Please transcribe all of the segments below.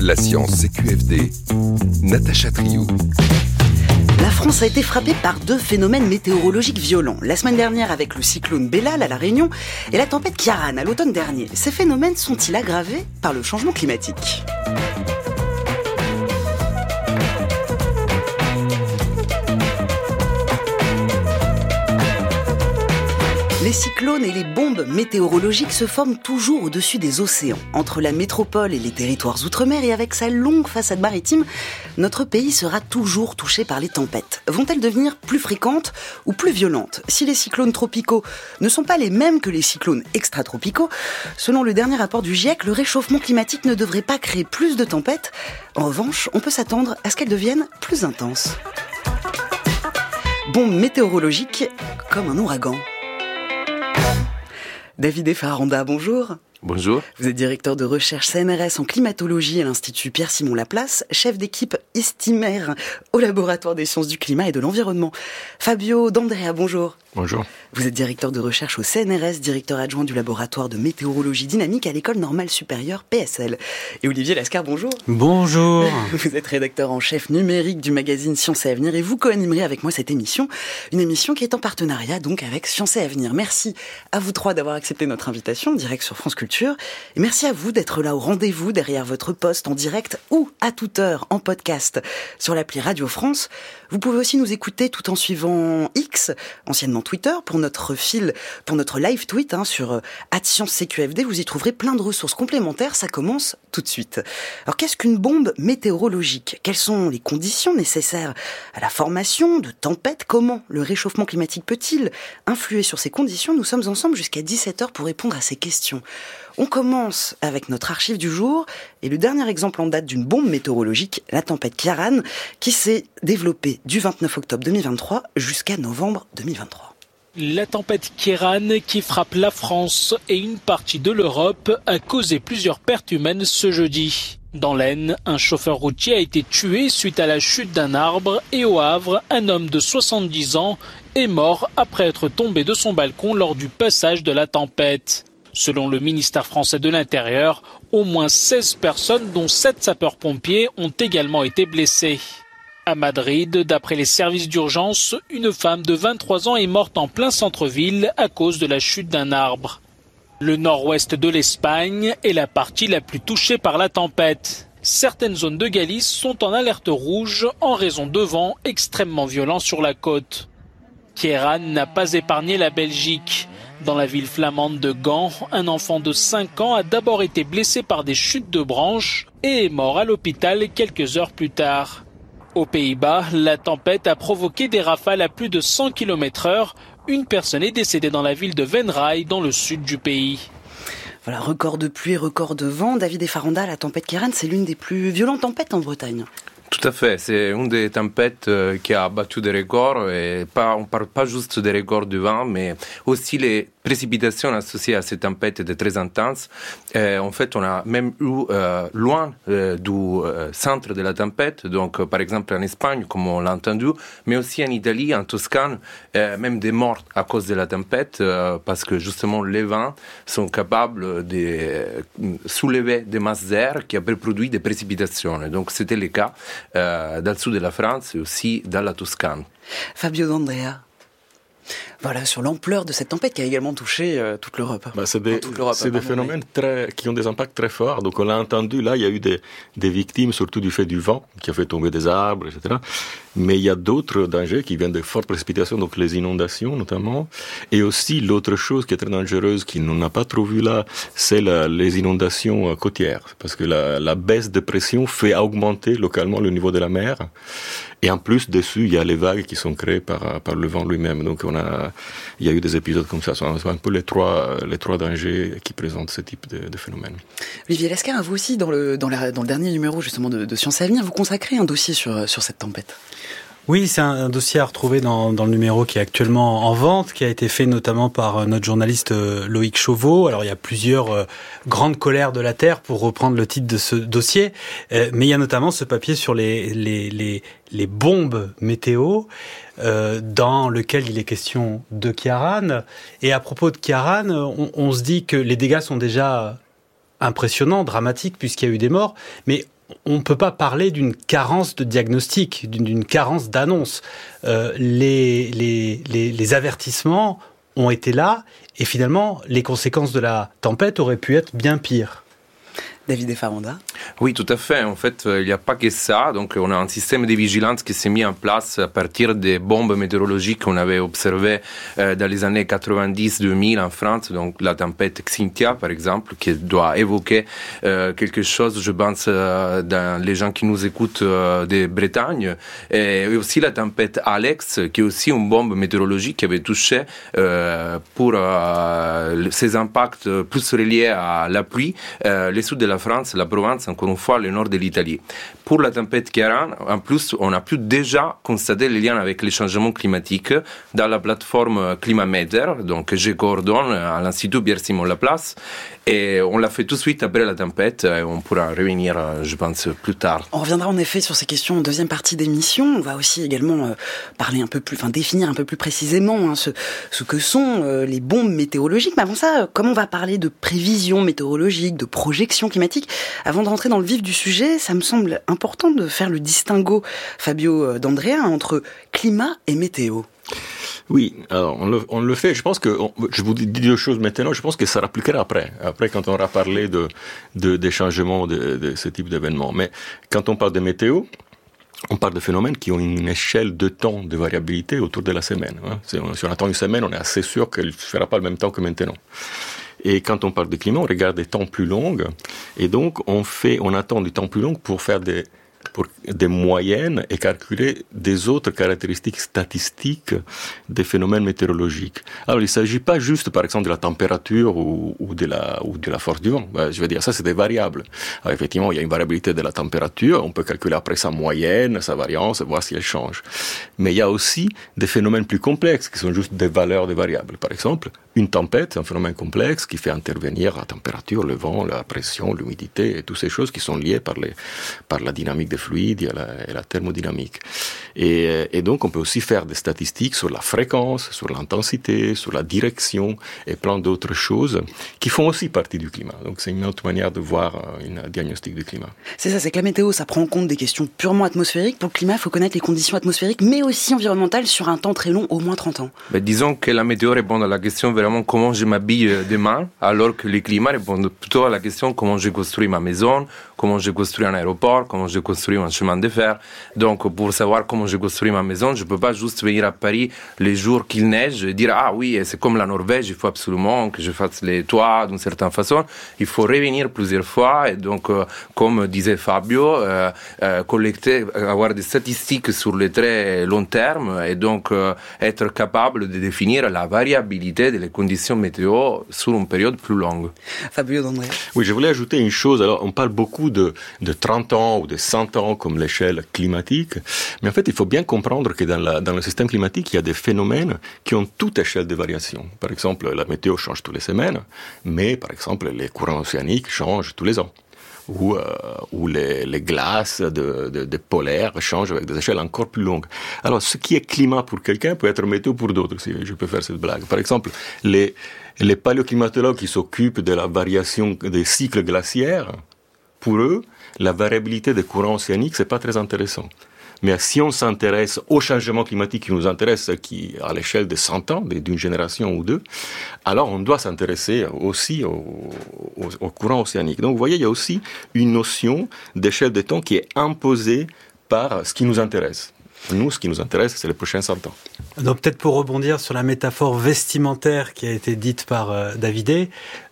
La science CQFD, Natacha Triou. La France a été frappée par deux phénomènes météorologiques violents. La semaine dernière avec le cyclone Bellal à La Réunion et la tempête Kiaran à l'automne dernier. Ces phénomènes sont-ils aggravés par le changement climatique? Les cyclones et les bombes météorologiques se forment toujours au-dessus des océans. Entre la métropole et les territoires outre-mer et avec sa longue façade maritime, notre pays sera toujours touché par les tempêtes. Vont-elles devenir plus fréquentes ou plus violentes? Si les cyclones tropicaux ne sont pas les mêmes que les cyclones extratropicaux, selon le dernier rapport du GIEC, le réchauffement climatique ne devrait pas créer plus de tempêtes. En revanche, on peut s'attendre à ce qu'elles deviennent plus intenses. Bombe météorologique comme un ouragan. David Faranda, bonjour. Bonjour. Vous êtes directeur de recherche CNRS en climatologie à l'Institut Pierre-Simon Laplace, chef d'équipe estimère au laboratoire des sciences du climat et de l'environnement. Fabio D'Andrea, bonjour. Bonjour. Vous êtes directeur de recherche au CNRS, directeur adjoint du laboratoire de météorologie dynamique à l'école normale supérieure PSL. Et Olivier Lascar, bonjour. Bonjour. Vous êtes rédacteur en chef numérique du magazine Science et Avenir et vous co-animerez avec moi cette émission, une émission qui est en partenariat donc avec Science et Avenir. Merci à vous trois d'avoir accepté notre invitation direct sur France Culture et merci à vous d'être là au rendez-vous derrière votre poste en direct ou à toute heure en podcast sur l'appli Radio France. Vous pouvez aussi nous écouter tout en suivant X, anciennement Twitter, pour notre fil, pour notre live tweet hein, sur euh, CQFD. Vous y trouverez plein de ressources complémentaires. Ça commence tout de suite. Alors qu'est-ce qu'une bombe météorologique? Quelles sont les conditions nécessaires à la formation de tempêtes? Comment le réchauffement climatique peut-il influer sur ces conditions? Nous sommes ensemble jusqu'à 17h pour répondre à ces questions. On commence avec notre archive du jour et le dernier exemple en date d'une bombe météorologique, la tempête Kiaran, qui s'est développée du 29 octobre 2023 jusqu'à novembre 2023. La tempête Kiaran qui frappe la France et une partie de l'Europe a causé plusieurs pertes humaines ce jeudi. Dans l'Aisne, un chauffeur routier a été tué suite à la chute d'un arbre et au Havre, un homme de 70 ans est mort après être tombé de son balcon lors du passage de la tempête. Selon le ministère français de l'Intérieur, au moins 16 personnes, dont 7 sapeurs-pompiers, ont également été blessées. À Madrid, d'après les services d'urgence, une femme de 23 ans est morte en plein centre-ville à cause de la chute d'un arbre. Le nord-ouest de l'Espagne est la partie la plus touchée par la tempête. Certaines zones de Galice sont en alerte rouge en raison de vents extrêmement violents sur la côte. Kieran n'a pas épargné la Belgique. Dans la ville flamande de Gand, un enfant de 5 ans a d'abord été blessé par des chutes de branches et est mort à l'hôpital quelques heures plus tard. Aux Pays-Bas, la tempête a provoqué des rafales à plus de 100 km heure. Une personne est décédée dans la ville de Venray, dans le sud du pays. Voilà, record de pluie, record de vent. David et Faranda, la tempête Karen, c'est l'une des plus violentes tempêtes en Bretagne. Tout à fait, c'est une des tempêtes euh, qui a battu des records, et pas, on parle pas juste des records du vent, mais aussi les précipitations associées à ces tempêtes étaient très intenses. en fait, on a même eu euh, loin euh, du centre de la tempête, donc par exemple en Espagne, comme on l'a entendu, mais aussi en Italie, en Toscane, même des morts à cause de la tempête, parce que justement les vents sont capables de soulever des masses d'air qui après produisent des précipitations. Donc c'était le cas. Euh, dans le sud de la France et aussi dans la Toscane. Fabio D'Andrea. Voilà, sur l'ampleur de cette tempête qui a également touché euh, toute l'Europe. Bah, c'est des, des phénomènes très, qui ont des impacts très forts. Donc on l'a entendu, là, il y a eu des, des, victimes, surtout du fait du vent, qui a fait tomber des arbres, etc. Mais il y a d'autres dangers qui viennent de fortes précipitations, donc les inondations notamment. Et aussi l'autre chose qui est très dangereuse, qui n'en a pas trop vu là, c'est les inondations euh, côtières. Parce que la, la baisse de pression fait augmenter localement le niveau de la mer. Et en plus, dessus, il y a les vagues qui sont créées par, par le vent lui-même. Donc on a il y a eu des épisodes comme ça. C'est un peu les trois, les trois dangers qui présentent ce type de, phénomène. Olivier Lescar, vous aussi, dans le, dans, le dernier numéro justement de, de Sciences à venir, vous consacrez un dossier sur, sur cette tempête. Oui, c'est un, dossier à retrouver dans, le numéro qui est actuellement en vente, qui a été fait notamment par euh, notre journaliste euh, Loïc Chauveau. Alors il y a plusieurs euh, grandes colères de la Terre, pour reprendre le titre de ce dossier, mais il y a notamment ce papier sur les, bombes météo, dans lequel il est question de Kiaran. Et à propos de Kiaran, on, on se dit que les dégâts sont déjà impressionnants, dramatiques, puisqu'il y a eu des morts, on ne peut pas parler d'une carence de diagnostic, d'une carence d'annonce. Euh, les, avertissements ont été là et finalement les conséquences de la tempête auraient pu être bien pires. David Faranda Oui, tout à fait. En fait, euh, il n'y a pas que ça. Donc, on a un système de vigilance qui s'est mis en place à partir des bombes météorologiques qu'on avait observées euh, dans les années 90-2000 en France. Donc, la tempête Xynthia, par exemple, qui doit évoquer euh, quelque chose, je pense, dans les gens qui nous écoutent de Bretagne. Et aussi la tempête Alex, qui est aussi une bombe météorologique qui avait touché pour ses impacts plus reliés à la pluie, les sud de la France, la Provence, encore une fois, le nord de l'Italie. Pour la tempête Chiaran, en plus, on a pu déjà constater les liens avec les changements climatiques dans la plateforme Climameter, donc je coordonne à l'Institut Pierre-Simon Laplace, et on l'a fait tout de suite après la tempête, et on pourra revenir, je pense, plus tard. On reviendra en effet sur ces questions en deuxième partie d'émission. On va aussi également euh, parler un peu plus, définir un peu plus précisément hein, ce, que sont euh, les bombes météorologiques. Mais avant ça, comme on va parler de prévision météorologique, de projection climatique, avant de rentrer dans le vif du sujet, ça me semble important de faire le distinguo, Fabio euh, d'Andrea, entre climat et météo. Oui, alors on le, fait. Je pense que je vous dis deux choses maintenant. Je pense que ça appliquera après. Après, quand on aura parlé de, des changements de, ce type d'événement. Mais quand on parle de météo, on parle de phénomènes qui ont une échelle de temps de variabilité autour de la semaine. Hein. Si on attend une semaine, on est assez sûr qu'elle ne fera pas le même temps que maintenant. Et quand on parle de climat, on regarde des temps plus longs. Et donc, on fait, on attend du temps plus long pour faire des, des moyennes et calculer des autres caractéristiques statistiques des phénomènes météorologiques. Alors, il ne s'agit pas juste, par exemple, de la température ou, de, la, ou de la force du vent. Ben, je veux dire, ça, c'est des variables. Alors, effectivement, il y a une variabilité de la température. On peut calculer après sa moyenne, sa variance, voir si elle change. Mais il y a aussi des phénomènes plus complexes qui sont juste des valeurs des variables. Par exemple, une tempête, c'est un phénomène complexe qui fait intervenir la température, le vent, la pression, l'humidité et toutes ces choses qui sont liées par, les, par la dynamique des fluides et la, la thermodynamique. Et, et, donc, on peut aussi faire des statistiques sur la fréquence, sur l'intensité, sur la direction et plein d'autres choses qui font aussi partie du climat. Donc, c'est une autre manière de voir euh, un diagnostic du climat. C'est ça, c'est que la météo, ça prend en compte des questions purement atmosphériques. Pour le climat, il faut connaître les conditions atmosphériques, mais aussi environnementales sur un temps très long, au moins 30 ans. Mais disons que la météo répond à la question vraiment comment je m'habille euh, demain, alors que le climat répond plutôt à la question comment je construis ma maison, comment je construis un aéroport, comment je construis un chemin de fer. Donc, pour savoir comment je construis ma maison, je ne peux pas juste venir à Paris les jours qu'il neige et dire ah oui, c'est comme la Norvège, il faut absolument que je fasse les toits d'une certaine façon. Il faut revenir plusieurs fois et donc, euh, comme disait Fabio, euh, collecter, avoir des statistiques sur le très long terme et donc être capable de définir la variabilité des conditions météo sur une période plus longue. Fabio D'André. Oui, je voulais ajouter une chose. Alors, on parle beaucoup de, de 30 ans ou de 100 ans comme l'échelle climatique, mais en fait, il faut bien comprendre que dans, le système climatique, il y a des phénomènes qui ont toute échelle de variation. Par exemple, la météo change toutes les semaines, mais par exemple, les courants océaniques changent tous les ans où, euh, les, glaces de, de, polaires changent avec des échelles encore plus longues. Alors, ce qui est climat pour quelqu'un peut être météo pour d'autres, si je peux faire cette blague. Par exemple, les paléoclimatologues qui s'occupent de la variation des cycles glaciaires, pour eux, la variabilité des courants océaniques, c'est pas très intéressant. Mais si on s'intéresse au changement climatique qui nous intéresse, qui à l'échelle de 100 ans, d'une génération ou deux, alors on doit s'intéresser aussi au, au, courant océanique. Donc vous voyez, il y a aussi une notion d'échelle de temps qui est imposée par ce qui nous intéresse. Nous, ce qui nous intéresse, c'est les prochains 100 ans. Donc peut-être pour rebondir sur la métaphore vestimentaire qui a été dite par euh, Davidé,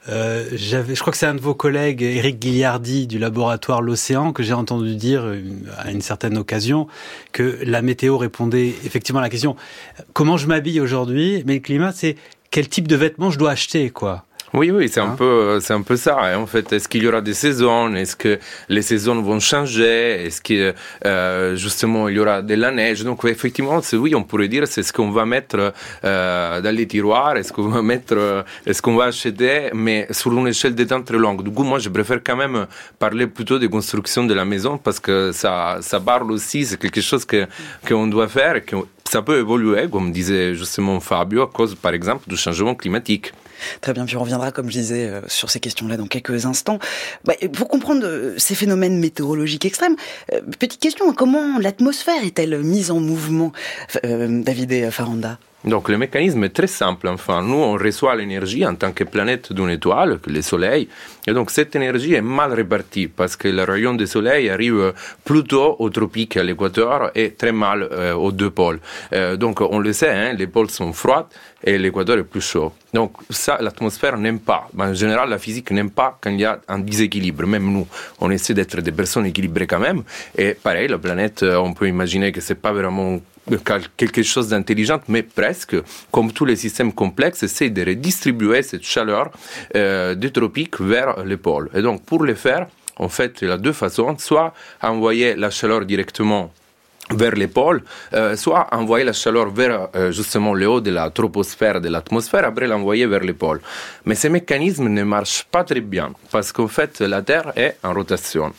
euh, je crois que c'est un de vos collègues, Eric Guilliardi du laboratoire L'Océan, que j'ai entendu dire euh, à une certaine occasion que la météo répondait effectivement à la question comment je m'habille aujourd'hui, mais le climat c'est quel type de vêtements je dois acheter, quoi. Oui, oui, c'est un Hein peu, c'est un peu ça. hein. En fait, est-ce qu'il y aura des saisons? Est-ce que les saisons vont changer? Est-ce que euh, justement il y aura de la neige? Donc effectivement, c'est oui, on pourrait dire c'est ce qu'on va mettre euh, dans les tiroirs, est-ce qu'on va mettre, euh, est-ce qu'on va acheter, mais sur une échelle de temps très longue. Du coup, moi, je préfère quand même parler plutôt de construction de la maison parce que ça, ça parle aussi, c'est quelque chose que qu'on doit faire, que ça peut évoluer, comme disait justement Fabio, à cause, par exemple, du changement climatique. Très bien, puis on reviendra, comme je disais, euh, sur ces questions-là dans quelques instants. Bah, pour comprendre euh, ces phénomènes météorologiques extrêmes, euh, petite question, comment l'atmosphère est-elle mise en mouvement, David et Faranda? Donc le mécanisme est très simple. Enfin, nous, on reçoit l'énergie en tant que planète d'une étoile, le Soleil. Et donc cette énergie est mal répartie parce que le rayon du Soleil arrive plutôt au tropique, à l'équateur, et très mal euh, aux deux pôles. Euh, donc on le sait, hein, les pôles sont froids et l'équateur est plus chaud. Donc ça, l'atmosphère n'aime pas. En général, la physique n'aime pas quand il y a un déséquilibre. Même nous, on essaie d'être des personnes équilibrées quand même. Et pareil, la planète, euh, on peut imaginer que c'est pas vraiment quelque chose d'intelligent, mais presque, comme tous les systèmes complexes, essaie de redistribuer cette chaleur euh, des tropiques vers les pôles. Et donc, pour le faire, en fait, il y a deux façons. Soit envoyer la chaleur directement vers les pôles, euh, soit envoyer la chaleur vers euh, justement le haut de la troposphère, de l'atmosphère, après l'envoyer vers les pôles. Mais ces mécanismes ne marchent pas très bien parce qu'en fait la Terre est en rotation.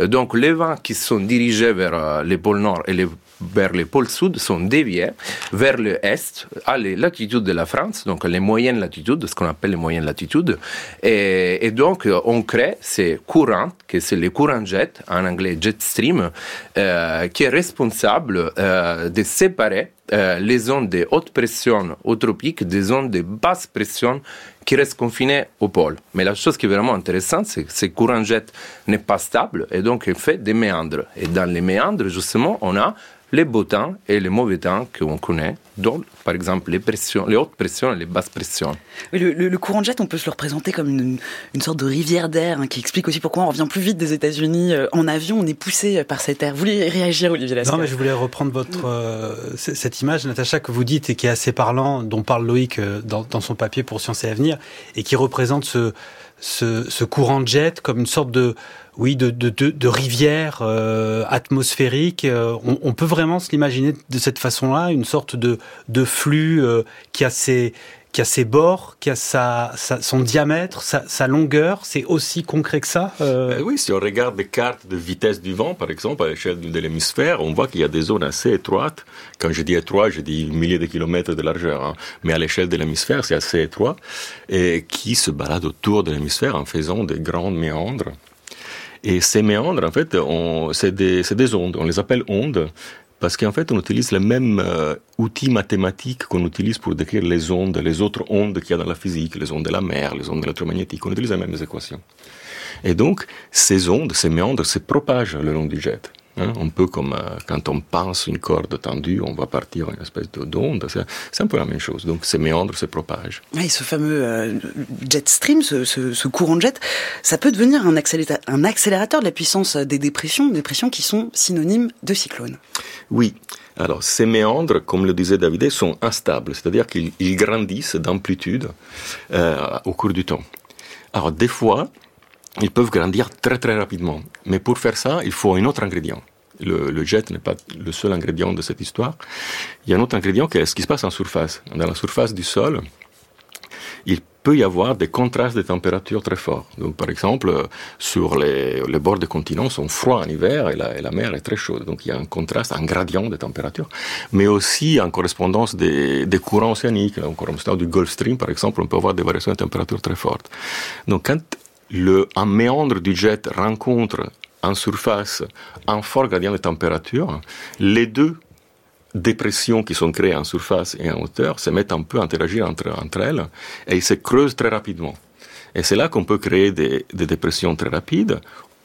Euh, Donc les vents qui sont dirigés vers les pôles nord et les vers les pôles sud sont déviés vers le est, à les latitudes de la France, donc les moyennes latitudes, ce qu'on appelle les moyennes latitudes. Et, donc, on crée ces courants, que c'est les courants jet, en anglais jet stream, euh, qui est responsable euh, de séparer euh, les zones de haute pression au tropique des zones de basse pression qui restent confinées au pôle. Mais la chose qui est vraiment intéressante, c'est que ce courant jet n'est pas stable et donc il fait des méandres. Et dans les méandres, justement, on a les beaux temps et les mauvais temps qu'on connaît, dont par exemple les, pressions, les hautes pressions et les basses pressions. Le, le- le courant de jet, on peut se le représenter comme une, une sorte de rivière d'air hein, qui explique aussi pourquoi on revient plus vite des États-Unis euh, en avion, on est poussé euh, par cet air. Vous voulez réagir, Olivier Lascar Non, mais je voulais reprendre votre euh, c- cette image, Natacha, que vous dites et qui est assez parlant, dont parle Loïc euh, dans, dans son papier pour Sciences et Avenir, et qui représente ce, ce, ce courant de jet comme une sorte de oui de, de, de, rivière euh, atmosphérique. Euh, on, peut vraiment se l'imaginer de cette façon-là, une sorte de, de flux euh, qui a ses qui a ses bords, qui a sa, son diamètre, sa, longueur. C'est aussi concret que ça. Euh, oui, si on regarde des cartes de vitesse du vent, par exemple, à l'échelle de l'hémisphère, on voit qu'il y a des zones assez étroites. Quand je dis étroit, je dis milliers de kilomètres de largeur. hein. Mais à l'échelle de l'hémisphère, c'est assez étroit. Et qui se baladent autour de l'hémisphère en faisant des grandes méandres. Et ces méandres, en fait, c'est des, des ondes. On les appelle ondes parce qu'en fait, on utilise les mêmes euh, outils mathématiques qu'on utilise pour décrire les ondes, les autres ondes qu'il y a dans la physique, les ondes de la mer, les ondes électromagnétiques. On utilise les mêmes équations. Et donc, ces ondes, ces méandres se propagent le long du jet. Hein, un peu comme euh, quand on pense une corde tendue, on va partir une espèce de- d'onde. C'est un peu la même chose. Donc, ces méandres se propagent. Oui, ce fameux euh, jet stream, ce, ce- ce courant de jet, ça peut devenir un, accélérateur, un accélérateur de la puissance des dépressions, dépressions qui sont synonymes de cyclones. Oui. Alors, ces méandres, comme le disait David, sont instables, c'est-à-dire qu'ils ils grandissent d'amplitude euh, au cours du temps. Alors, des fois, ils peuvent grandir très très rapidement. Mais pour faire ça, il faut un autre ingrédient. Le, jet n'est pas le seul ingrédient de cette histoire. Il y a un autre ingrédient qui est ce qui se passe en surface. Dans la surface du sol, il peut y avoir des contrastes de température très forts. Donc, par exemple, sur les, les bords des continents sont froids en hiver et la, et la mer est très chaude. Donc, il y a un contraste, un gradient de température, mais aussi en correspondance des, des courants océaniques. En correspondance du Gulf Stream, par exemple, on peut avoir des variations de température très fortes. Donc, quand le, un méandre du jet rencontre en surface un fort gradient de température, les deux dépressions qui sont créées en surface et en hauteur se mettent un peu à interagir entre, elles et ils se creusent très rapidement. Et c'est là qu'on peut créer des dépressions très rapides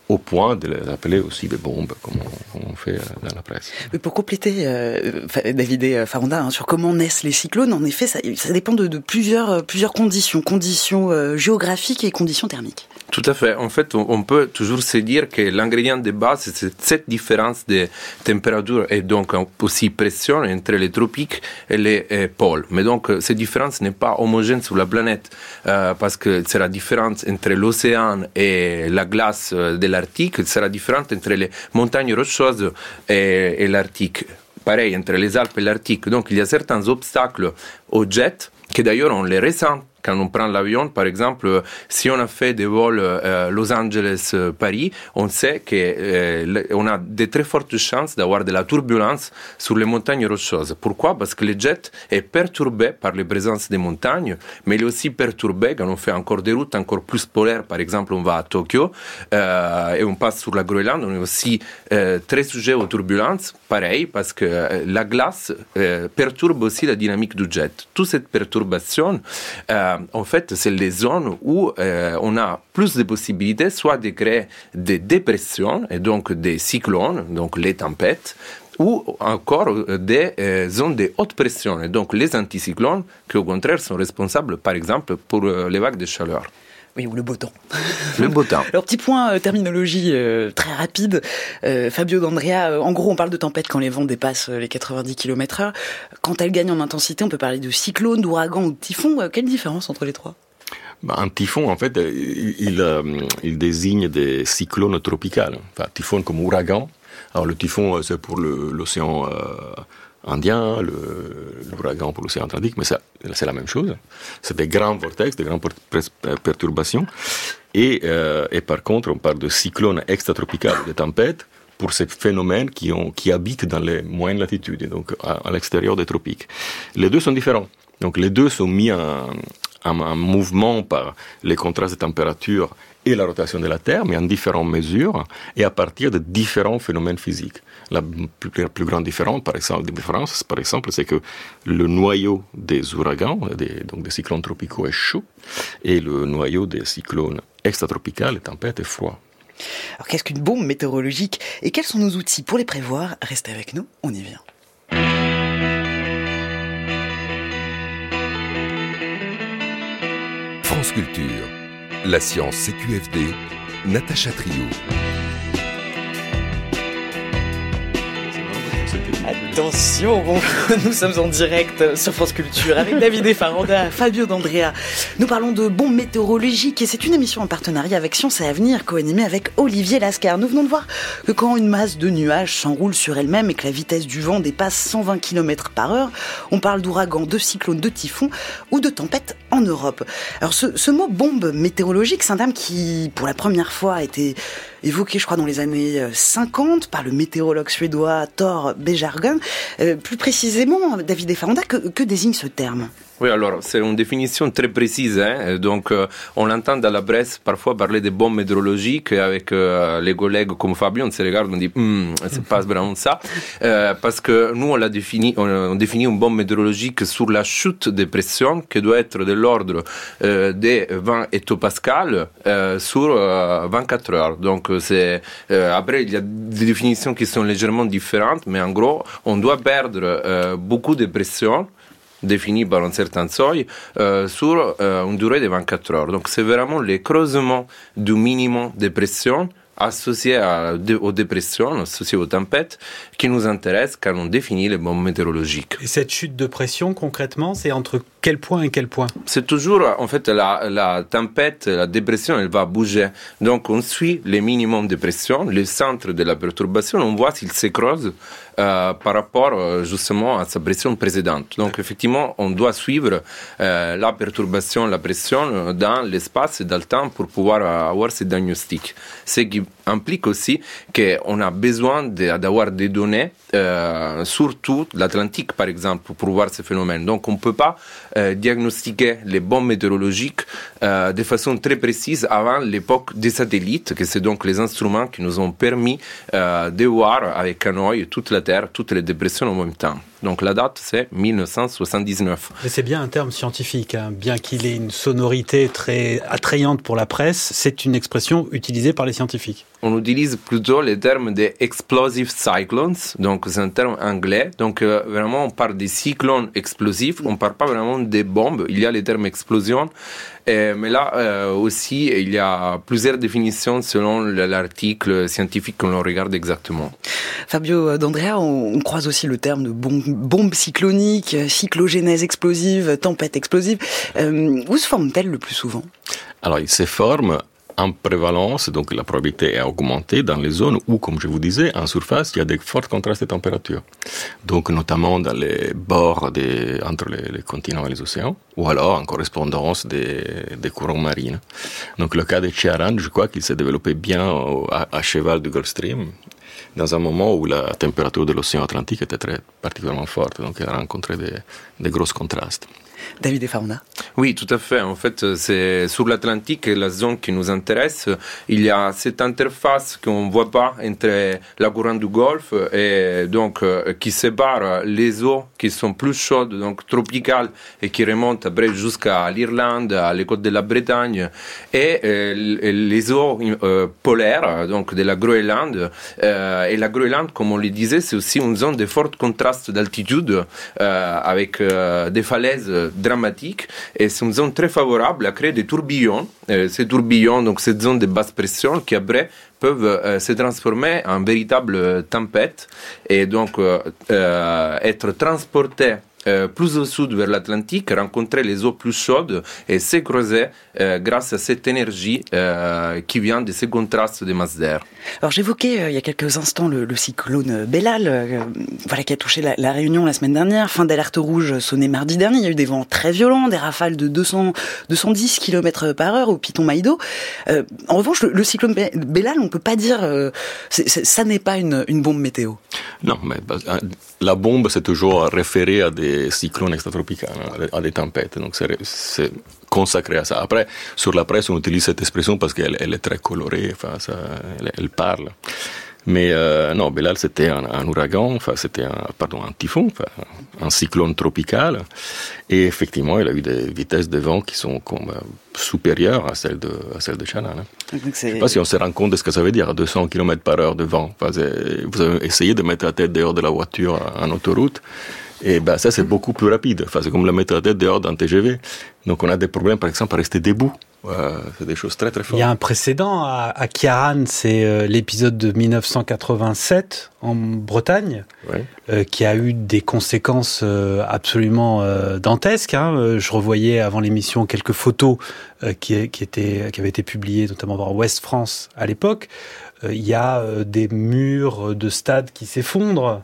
au point de les appeler aussi des bombes, comme on, fait euh, dans la presse. Mais pour compléter, euh, David et euh, hein, sur comment naissent les cyclones, en effet, ça, dépend de, plusieurs, conditions, conditions géographiques et conditions thermiques. Tout à fait. En fait, on peut toujours se dire que l'ingrédient de base, c'est cette différence de température et donc aussi pression entre les tropiques et les euh, pôles. Mais donc, cette différence n'est pas homogène sur la planète euh, parce que c'est la différence entre l'océan et la glace de l'Arctique, c'est la différence entre les montagnes rocheuses et, et l'Arctique. Pareil, entre les Alpes et l'Arctique. Donc, il y a certains obstacles au jet que d'ailleurs on les ressent quand on prend l'avion, par exemple, si on a fait des vols euh, Los Angeles-Paris, on sait qu'on euh, a de très fortes chances d'avoir de la turbulence sur les montagnes rocheuses. Pourquoi? Parce que le jet est perturbé par la présence des montagnes, mais il est aussi perturbé quand on fait encore des routes encore plus polaires. Par exemple, on va à Tokyo euh, et on passe sur la Groenland. On est aussi très sujet aux turbulences, pareil, parce que la glace perturbe aussi la dynamique du jet. Toute cette perturbation euh, en fait, c'est les zones où euh, on a plus de possibilités, soit de créer des dépressions et donc des cyclones, donc les tempêtes, ou encore euh, des zones de haute pression, et donc les anticyclones, qui au contraire sont responsables, par exemple, pour les vagues de chaleur. Oui, ou le beau temps. Le beau temps. Alors, petit point euh, terminologie euh, très rapide. Euh, Fabio D'Andrea, en gros, on parle de tempête quand les vents dépassent les 90 km heure. Quand elles gagnent en intensité, on peut parler de cyclone, d'ouragan ou de typhon. quelle différence entre les trois? Bah, un typhon, en fait, il, il, désigne des cyclones tropicaux. Enfin, typhon comme ouragan. Alors, le typhon, c'est pour l'océan Indien, l'ouragan pour l'océan Atlantique, mais c'est la même chose. C'est des grands vortex, des grandes perturbations. Et, euh, et, par contre, on parle de cyclones extratropicales, de tempêtes, pour ces phénomènes qui, ont, qui habitent dans les moyennes latitudes, donc à, l'extérieur des tropiques. Les deux sont différents. Donc les deux sont mis en, en mouvement par les contrastes de température et la rotation de la Terre, mais en différentes mesures et à partir de différents phénomènes physiques. La plus, grande différence, par exemple, différence, par exemple, c'est que le noyau des ouragans, des, donc des cyclones tropicaux, est chaud et le noyau des cyclones extratropicaux, les tempêtes, est froid. Alors qu'est-ce qu'une bombe météorologique et quels sont nos outils pour les prévoir? Restez avec nous, on y vient. France Culture, la science CQFD, Natacha Trio. Attention, nous sommes en direct sur France Culture avec David Effaranda, Fabio D'Andrea. Nous parlons de bombes météorologiques et c'est une émission en partenariat avec Science et Avenir, co-animée avec Olivier Lascar. Nous venons de voir que quand une masse de nuages s'enroule sur elle-même et que la vitesse du vent dépasse 120 km par heure, on parle d'ouragan, de cyclone, de typhon ou de tempête en Europe. Alors ce, ce mot bombe météorologique, c'est un terme qui, pour la première fois, a été évoqué, je crois, dans les années 50 par le météorologue suédois Thor Bejargen. Euh, plus précisément, David Effaranda, que désigne ce terme? Oui, alors c'est une définition très précise. Hein? Donc euh, on entend dans la presse parfois parler de bombes météorologiques avec euh, les collègues comme Fabio, on se regarde, on dit hm, c'est pas vraiment ça, euh, parce que nous on l'a défini, on, définit une bombe météorologique sur la chute de pression qui doit être de l'ordre des 20 hectopascales sur 24 heures. Donc c'est après il y a des définitions qui sont légèrement différentes, mais en gros on doit perdre beaucoup de pression défini par un certain seuil euh, sur euh, une durée de 24 heures. Donc c'est vraiment le creusement du minimum de pression associé à, aux dépressions, associé aux tempêtes, qui nous intéresse quand on définit les bombes météorologiques. Et cette chute de pression, concrètement, c'est entre quel point et quel point C'est toujours, en fait, la, tempête, la dépression, elle va bouger. Donc, on suit les minimums de pression, le centre de la perturbation, on voit s'il se creuse euh, par rapport euh, justement à sa pression précédente. Donc, effectivement, on doit suivre euh, la perturbation, la pression dans l'espace et dans le temps pour pouvoir avoir ce diagnostic. Ce qui implique aussi qu'on a besoin d'avoir des données, euh, surtout l'Atlantique par exemple, pour voir ces phénomènes. Donc on ne peut pas euh, diagnostiquer les bombes météorologiques euh, de façon très précise avant l'époque des satellites, que c'est donc les instruments qui nous ont permis euh, de voir avec un œil toute la Terre, toutes les dépressions en même temps. Donc la date, c'est 1979. Mais c'est bien un terme scientifique, hein. bien qu'il ait une sonorité très attrayante pour la presse, c'est une expression utilisée par les scientifiques. On utilise plutôt les termes des explosive cyclones, donc c'est un terme anglais. Donc euh, vraiment, on parle des cyclones explosifs, on ne parle pas vraiment des bombes. Il y a les termes explosion, mais là aussi, il y a plusieurs définitions selon l'article scientifique que l'on regarde exactement. Fabio D'Andrea, on, croise aussi le terme de bombe, bombe cyclonique, cyclogénèse explosive, tempête explosive. où se forment-elles le plus souvent? Alors, ils se forment en prévalence, donc la probabilité est augmentée dans les zones où, comme je vous disais, en surface, il y a des forts contrastes de température. Donc, notamment dans les bords entre les, continents et les océans, ou alors en correspondance des, courants marines. Donc, le cas de Chiaran, je crois qu'il s'est développé bien à, cheval du Gulf Stream, dans un moment où la température de l'océan Atlantique était très particulièrement forte, donc il a rencontré des, des gros contrastes. David Fauna. Oui, tout à fait. En fait, c'est sur l'Atlantique, la zone qui nous intéresse. Il y a cette interface qu'on ne voit pas entre la courant du Golfe et donc euh, qui sépare les eaux qui sont plus chaudes, donc tropicales, et qui remontent après jusqu'à l'Irlande, à les côtes de la Bretagne, et euh, les eaux euh, polaires, donc de la Groenland. et la Groenland, comme on le disait, c'est aussi une zone de fort contraste d'altitude avec des falaises dramatique et c'est une zone très favorable à créer des tourbillons. Euh, ces tourbillons, donc cette zone de basse pression qui après peuvent euh, se transformer en véritable tempête et donc euh, être transportés euh, plus au sud vers l'Atlantique, rencontrer les eaux plus chaudes et se creuser euh, grâce à cette énergie euh, qui vient de ces contrastes de masse d'air. Alors j'évoquais il y a quelques instants le, cyclone Bellal, voilà qui a touché la, Réunion la semaine dernière. Fin d'alerte rouge sonnée mardi dernier. Il y a eu des vents très violents, des rafales de 200, 210 km par heure au Piton Maïdo. en revanche, le, cyclone Bellal, on peut pas dire, ça n'est pas une, une bombe météo. Non, mais bah, la bombe, c'est toujours référé à des cyclones extratropicaux, hein, à des tempêtes. Donc c'est consacré à ça. Après, sur la presse, on utilise cette expression parce qu'elle est très colorée, enfin, ça, elle, parle. Mais euh, non, Belal, c'était un, ouragan, enfin, c'était un, pardon, un typhon, enfin, un cyclone tropical. Et effectivement, il a eu des vitesses de vent qui sont comme, euh, supérieures à celles de, à celles de Shannon. Hein. Je ne sais pas si on se rend compte de ce que ça veut dire, 200 km par heure de vent. Enfin, vous avez essayé de mettre la tête dehors de la voiture en autoroute. Et ben ça, c'est beaucoup plus rapide. Enfin, c'est comme la mettre la tête dehors d'un TGV. Donc on a des problèmes, par exemple, à rester debout. C'est des choses très très fortes. Il y a un précédent à, à Kiaran, c'est euh, l'épisode de 1987 en Bretagne, euh, qui a eu des conséquences euh, absolument dantesques. Hein. Je revoyais avant l'émission quelques photos qui, qui, étaient, qui avaient été publiées, notamment par West France à l'époque. Il y a des murs de stades qui s'effondrent.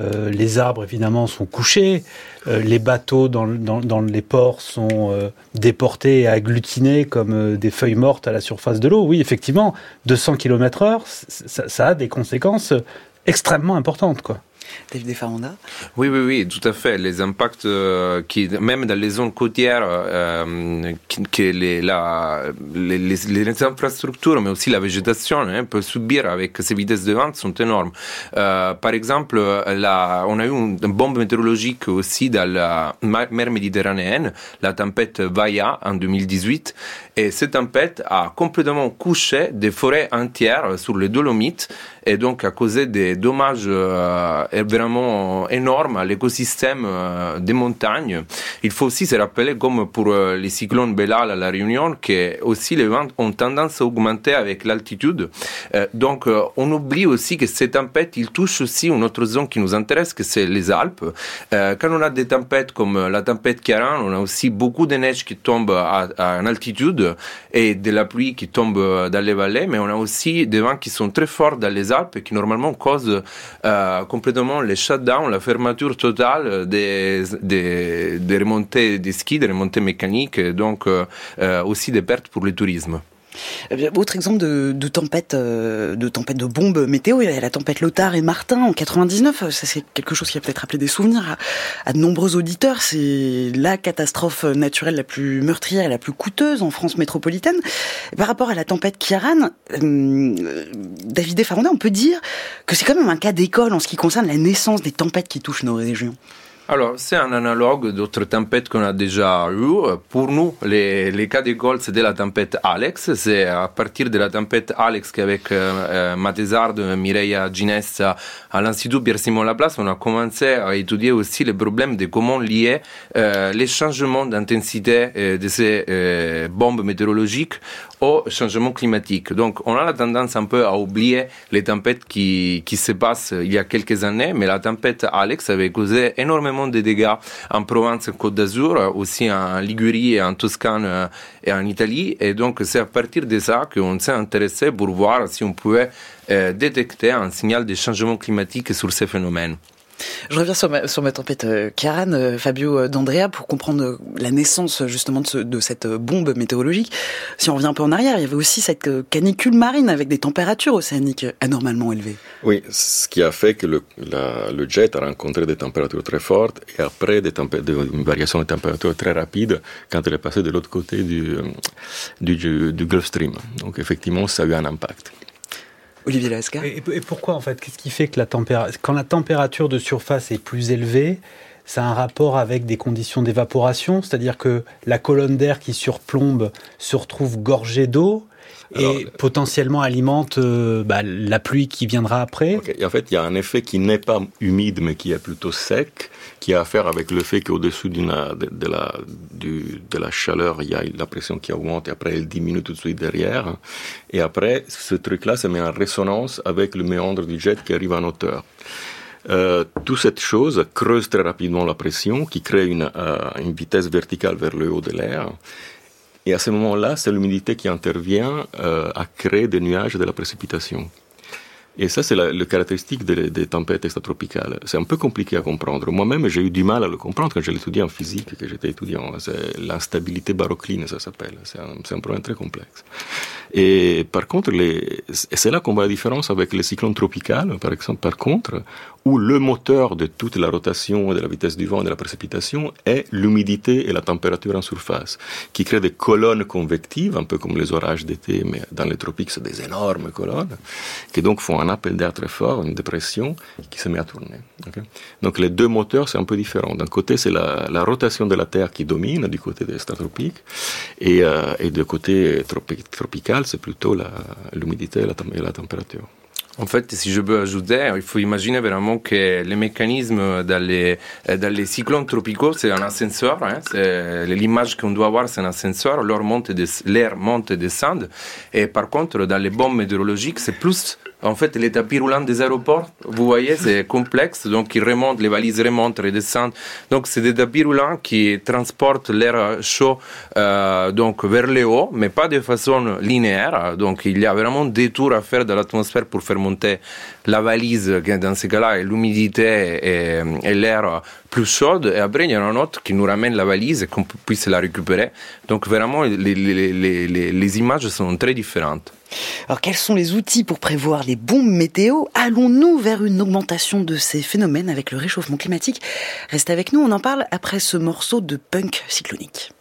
Euh, les arbres, évidemment, sont couchés. Euh, les bateaux dans, les ports sont euh, déportés et agglutinés comme des feuilles mortes à la surface de l'eau. Oui, effectivement, 200 km heure, ça, ça, a des conséquences extrêmement importantes, quoi. David Oui, oui, oui, tout à fait. Les impacts euh, même dans les zones côtières, euh, que les, infrastructures, mais aussi la végétation, hein, peut subir avec ces vitesses de vent sont énormes. Euh, par exemple, on a eu une bombe météorologique aussi dans la mer Méditerranéenne, la tempête Vaya en 2018, et cette tempête a complètement couché des forêts entières sur les Dolomites et donc a causé des dommages euh, vraiment énormes à l'écosystème euh, des montagnes. Il faut aussi se rappeler, comme pour euh, les cyclones Bellal à la Réunion, que aussi les vents ont tendance à augmenter avec l'altitude. donc on oublie aussi que ces tempêtes, ils touchent aussi une autre zone qui nous intéresse, que c'est les Alpes. quand on a des tempêtes comme la tempête Kiaran, on a aussi beaucoup de neige qui tombe à, à une altitude et de la pluie qui tombe dans les vallées, mais on a aussi des vents qui sont très forts dans les Qui normalement causent euh, complètement les shutdowns, la fermeture totale des, des, des remontées des skis, des remontées mécaniques, et donc euh, euh, aussi des pertes pour le tourisme. Eh autre exemple de, tempête, euh, de tempête de bombes météo, il y a la tempête Lothar et Martin en 99. Ça c'est quelque chose qui a peut-être rappelé des souvenirs à, de nombreux auditeurs. C'est la catastrophe naturelle la plus meurtrière et la plus coûteuse en France métropolitaine. par rapport à la tempête Kiaran, euh, David Desfarondais, on peut dire que c'est quand même un cas d'école en ce qui concerne la naissance des tempêtes qui touchent nos régions. Alors, c'est un analogue d'autres tempêtes qu'on a déjà eues. Pour nous, les, cas d'école, c'était la tempête Alex. C'est à partir de la tempête Alex qu'avec euh, euh Matesard, Mireia Ginessa, à l'Institut Pierre-Simon Laplace, on a commencé à étudier aussi les problèmes de comment lier euh, les changements d'intensité euh, de ces bombes météorologiques au changement climatique. Donc, on a la tendance un peu à oublier les tempêtes qui, qui se passent il y a quelques années, mais la tempête Alex avait causé énormément de dégâts en Provence, en Côte d'Azur, aussi en Ligurie, en Toscane euh, et en Italie. Et donc, c'est à partir de ça qu'on s'est intéressé pour voir si on pouvait euh, détecter un signal de changement climatique sur ces phénomènes. Je reviens sur ma, tempête euh, Kiran, euh, Fabio euh, d'Andrea, pour comprendre la naissance justement de, ce, de, cette bombe météorologique. Si on revient un peu en arrière, il y avait aussi cette canicule marine avec des températures océaniques anormalement élevées. Oui, ce qui a fait que le, jet a rencontré des températures très fortes et après des de, une variation de température très rapide quand elle est passée de l'autre côté du Gulf Stream. Donc effectivement, ça a eu un impact. Olivier Lascar. Et, et, pourquoi en fait Qu'est-ce qui fait que la température, quand la température de surface est plus élevée, ça a un rapport avec des conditions d'évaporation, c'est-à-dire que la colonne d'air qui surplombe se retrouve gorgée d'eau et potentiellement alimente euh, bah, la pluie qui viendra après. Okay. En fait, il y a un effet qui n'est pas humide mais qui est plutôt sec, qui a à faire avec le fait qu'au-dessus de, de, la, chaleur, il y a la pression qui augmente et après elle diminue tout de suite derrière. Et après, ce truc-là se met en résonance avec le méandre du jet qui arrive en hauteur. Euh, toute cette chose creuse très rapidement la pression, qui crée une, euh, vitesse verticale vers le haut de l'air. Et à ce moment-là, c'est l'humidité qui intervient euh, à créer des nuages de la précipitation. Et ça, c'est la, caractéristique des, des tempêtes extratropicales. C'est un peu compliqué à comprendre. Moi-même, j'ai eu du mal à le comprendre quand je l'étudiais en physique, que j'étais étudiant. C'est l'instabilité barocline, ça s'appelle. C'est un, un, problème très complexe. Et par contre, c'est là qu'on voit la différence avec les cyclones tropicales, par exemple. Par contre, où le moteur de toute la rotation, de la vitesse du vent et de la précipitation est l'humidité et la température en surface, qui créent des colonnes convectives, un peu comme les orages d'été, mais dans les tropiques, c'est des énormes colonnes, qui donc font un appel d'air très fort, une dépression, qui se met à tourner. Donc les deux moteurs, c'est un peu différent. D'un côté, c'est la, rotation de la Terre qui domine, du côté des stratropiques, et, euh, et du côté tropi tropical, c'est plutôt l'humidité et, et la température. En fait, si je peux ajouter, il faut imaginer vraiment que les mécanismes dans les, dans les cyclones tropicaux, c'est un ascenseur. Hein, L'image qu'on doit avoir, c'est un ascenseur. L'air monte, et descend. Et par contre, dans les bombes météorologiques, c'est plus en fait, les tapis roulants des aéroports, vous voyez, c'est complexe. Donc, ils remontent, les valises remontent, redescendent. Donc, c'est des tapis roulants qui transportent l'air chaud euh, donc vers le haut, mais pas de façon linéaire. Donc, il y a vraiment des tours à faire dans l'atmosphère pour faire monter la valise, dans ce cas-là l'humidité et l'air plus chaude. Et après, il y en a un autre qui nous ramène la valise et qu'on puisse la récupérer. Donc, vraiment, les, les, les, les images sont très différentes. Alors quels sont les outils pour prévoir les bombes météo? Allons-nous vers une augmentation de ces phénomènes avec le réchauffement climatique? Restez avec nous, on en parle après ce morceau de punk cyclonique.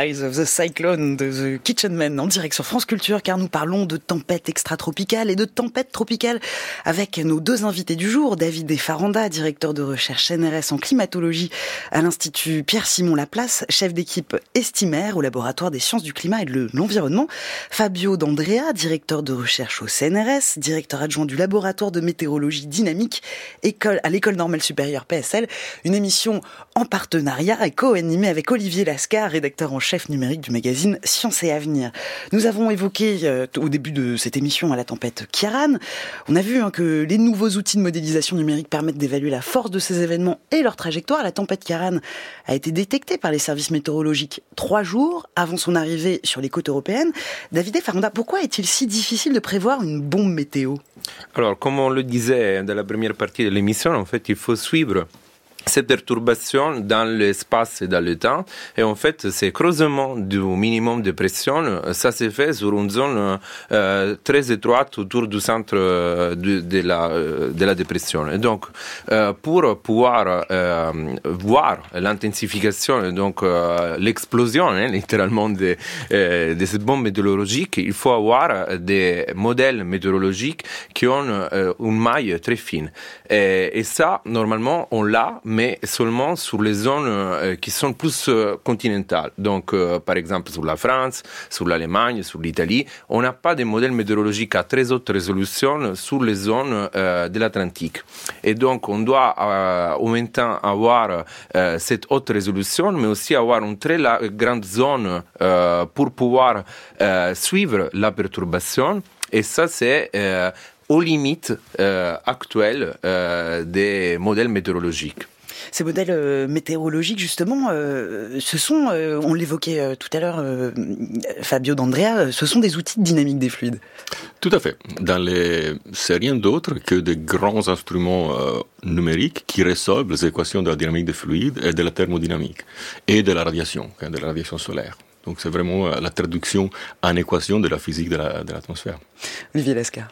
Eyes of the Cyclone de The Kitchen Men en direct sur France Culture car nous parlons de tempête extra-tropicale et de tempête tropicale avec nos deux invités du jour, David Faranda, directeur de recherche NRS en climatologie à l'Institut Pierre-Simon Laplace, chef d'équipe estimaire au laboratoire des sciences du climat et de l'environnement, Fabio D'Andrea, directeur de recherche au CNRS, directeur adjoint du laboratoire de météorologie dynamique à l'école normale supérieure PSL, une émission en partenariat et co-animée avec Olivier Lascar, rédacteur en chef numérique du magazine Science et Avenir. Nous avons évoqué euh, au début de cette émission à la tempête Kiaran, on a vu hein, que les nouveaux outils de modélisation numérique permettent d'évaluer la force de ces événements et leur trajectoire. La tempête Kiaran a été détectée par les services météorologiques trois jours avant son arrivée sur les côtes européennes. David Faranda, pourquoi est-il si difficile de prévoir une bombe météo? Alors, comme on le disait dans la première partie de l'émission, en fait, il faut suivre cette perturbation dans l'espace et dans le temps. Et en fait, ces creusements du minimum de pression, ça s'est fait sur une zone euh, très étroite autour du centre euh, de, la, euh, de la dépression. Et donc, pour pouvoir voir l'intensification, donc l'explosion hein, littéralement de, de cette bombe météorologique, il faut avoir des modèles météorologiques qui ont une maille très fine. Et ça, normalement, on l'a, mais seulement sur les zones euh, qui sont plus euh, continentales. Donc, euh, par exemple, sur la France, sur l'Allemagne, sur l'Italie, on n'a pas de modèle météorologique à très haute résolution sur les zones de l'Atlantique. Et donc, on doit en même temps avoir cette haute résolution, mais aussi avoir une très grande zone pour pouvoir suivre la perturbation. Et ça, c'est aux limites actuelles des modèles météorologiques. Ces modèles euh, météorologiques, justement, euh, ce sont, euh, on l'évoquait tout à l'heure, Fabio D'Andrea, ce sont des outils de dynamique des fluides. Tout à fait. Dans les, c'est rien d'autre que des grands instruments numériques qui résolvent les équations de la dynamique des fluides et de la thermodynamique et de la radiation, hein, de la radiation solaire. Donc c'est vraiment la traduction en équation de la physique de l'atmosphère. Olivier Lescar.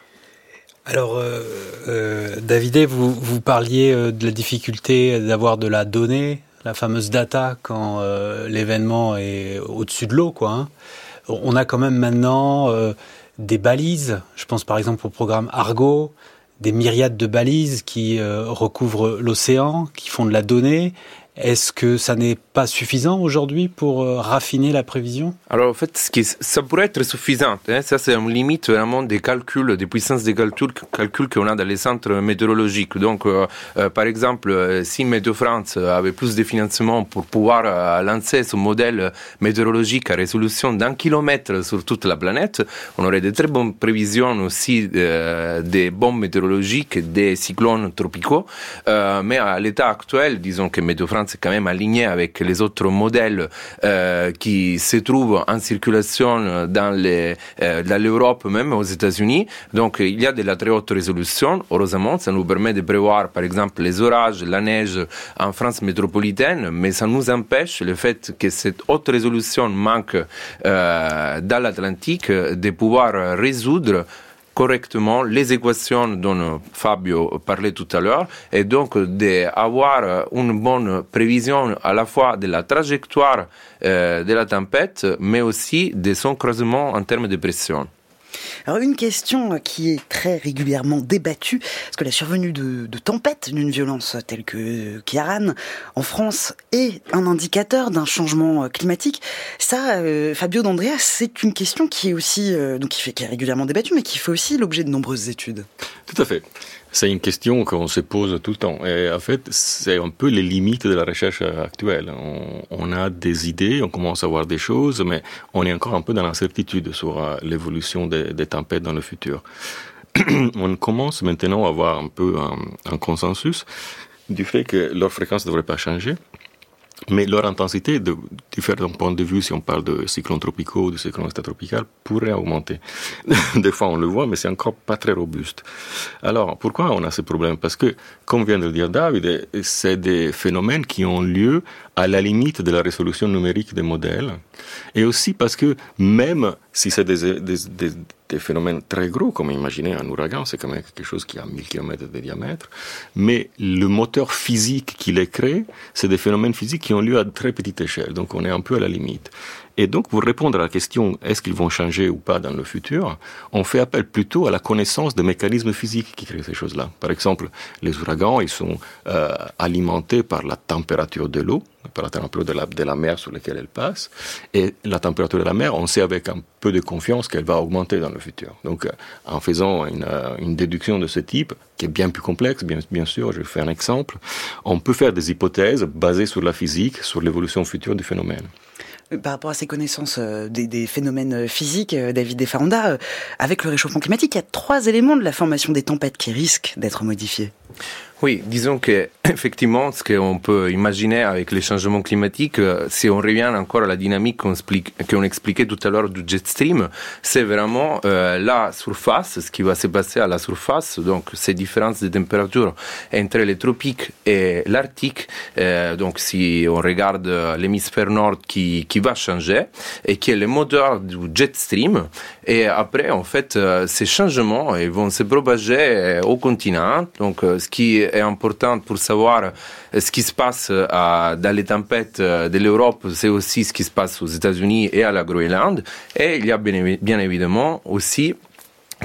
Alors, euh, euh, vous, vous parliez euh, de la difficulté d'avoir de la donnée, la fameuse data, quand euh, l'événement est au-dessus de l'eau, quoi. Hein. On a quand même maintenant des balises. Je pense par exemple au programme Argo, des myriades de balises qui recouvrent l'océan, qui font de la donnée. Est-ce que ça n'est pas suffisant aujourd'hui pour euh, raffiner la prévision? Alors en fait, ça pourrait être suffisant. Hein. Ça, c'est une limite vraiment des calculs, des puissances des calculs, calculs qu'on a dans les centres météorologiques. Donc, euh, euh, par exemple, si Météo France avait plus de financement pour pouvoir lancer ce modèle météorologique à résolution d'un kilomètre sur toute la planète, on aurait de très bonnes prévisions aussi des bombes météorologiques, des cyclones tropicaux. mais à l'état actuel, disons que Météo France c'est quand même aligné avec les autres modèles euh, qui se trouvent en circulation euh, dans l'Europe, même aux États-Unis. Donc il y a de la très haute résolution. Heureusement, ça nous permet de prévoir, par exemple, les orages, la neige en France métropolitaine, mais ça nous empêche le fait que cette haute résolution manque euh, dans l'Atlantique de pouvoir résoudre correctement les équations dont Fabio parlait tout à l'heure et donc d'avoir une bonne prévision à la fois de la trajectoire euh, de la tempête mais aussi de son creusement en termes de pression. Alors une question qui est très régulièrement débattue, parce que la survenue de, tempêtes d'une violence telle que Kiaran en France est un indicateur d'un changement climatique. Ça, euh, Fabio D'Andrea, c'est une question qui est aussi, euh, donc qui, fait, qui est régulièrement débattue, mais qui fait aussi l'objet de nombreuses études. Tout à fait. C'est une question qu'on se pose tout le temps. Et en fait, c'est un peu les limites de la recherche actuelle. On, a des idées, on commence à voir des choses, mais on est encore un peu dans l'incertitude sur euh, l'évolution des, des, tempêtes dans le futur. on commence maintenant à avoir un peu un, un consensus du fait que leur fréquence ne devrait pas changer mais leur intensité, de différents points de vue, si on parle de cyclones tropicaux ou de cyclones extratropical, pourrait augmenter. des fois, on le voit, mais c'est encore pas très robuste. Alors, pourquoi on a ce problème? Parce que, comme vient de le dire David, c'est des phénomènes qui ont lieu à la limite de la résolution numérique des modèles, et aussi parce que même si c'est des, phénomènes très gros, comme imaginer un ouragan, c'est quand même quelque chose qui a 1000 km de diamètre, mais le moteur physique qui les crée, c'est des phénomènes physiques qui ont lieu à très petite échelle, donc on est un peu à la limite. Et donc, pour répondre à la question est-ce qu'ils vont changer ou pas dans le futur, on fait appel plutôt à la connaissance des mécanismes physiques qui créent ces choses-là. Par exemple, les ouragans, ils sont euh, alimentés par la température de l'eau, par la température de la, de la mer sur laquelle elle passe. Et la température de la mer, on sait avec un peu de confiance qu'elle va augmenter dans le futur. Donc, euh, en faisant une, euh, une, déduction de ce type, qui est bien plus complexe, bien, bien sûr, je faire un exemple, on peut faire des hypothèses basées sur la physique, sur l'évolution future du phénomène. Par rapport à ces connaissances euh, des, phénomènes euh, physiques, euh, David Desfaranda, avec le réchauffement climatique, il y a trois éléments de la formation des tempêtes qui risquent d'être modifiés. Oui, disons que effectivement, ce qu'on peut imaginer avec les changements climatiques, si on revient encore à la dynamique qu'on qu expliquait tout à l'heure du jet stream, c'est vraiment euh, la surface, ce qui va se passer à la surface, donc ces différences de température entre les tropiques et l'Arctique. Donc si on regarde l'hémisphère nord qui, qui va changer et qui est le moteur du jet stream, et après en fait ces changements ils vont se propager au continent. Donc ce qui est important pour savoir euh, ce qui se passe euh, dans les tempêtes euh, de l'Europe, c'est aussi ce qui se passe aux États-Unis et à la Groenland. Et il y a bien évidemment aussi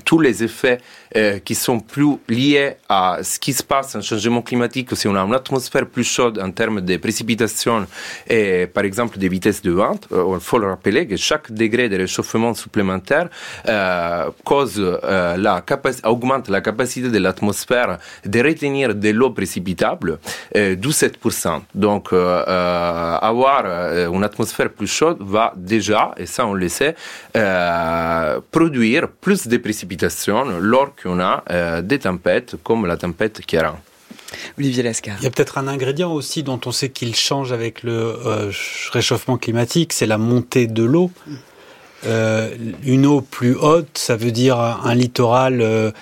tous les effets euh, qui sont plus liés à ce qui se passe en changement climatique, si on a une atmosphère plus chaude en termes de précipitations et par exemple des vitesses de vent, euh, il faut le rappeler que chaque degré de réchauffement supplémentaire euh, cause euh, la augmente la capacité de l'atmosphère de retenir de l'eau précipitable euh, d'où 7%. Donc avoir une atmosphère plus chaude va déjà, et ça on le sait, produire plus de précipitations lors qu'on a euh, des tempêtes comme la tempête Kieran. Olivier Lascar. Il y a peut-être un ingrédient aussi dont on sait qu'il change avec le euh, réchauffement climatique, c'est la montée de l'eau. Euh, une eau plus haute, ça veut dire un littoral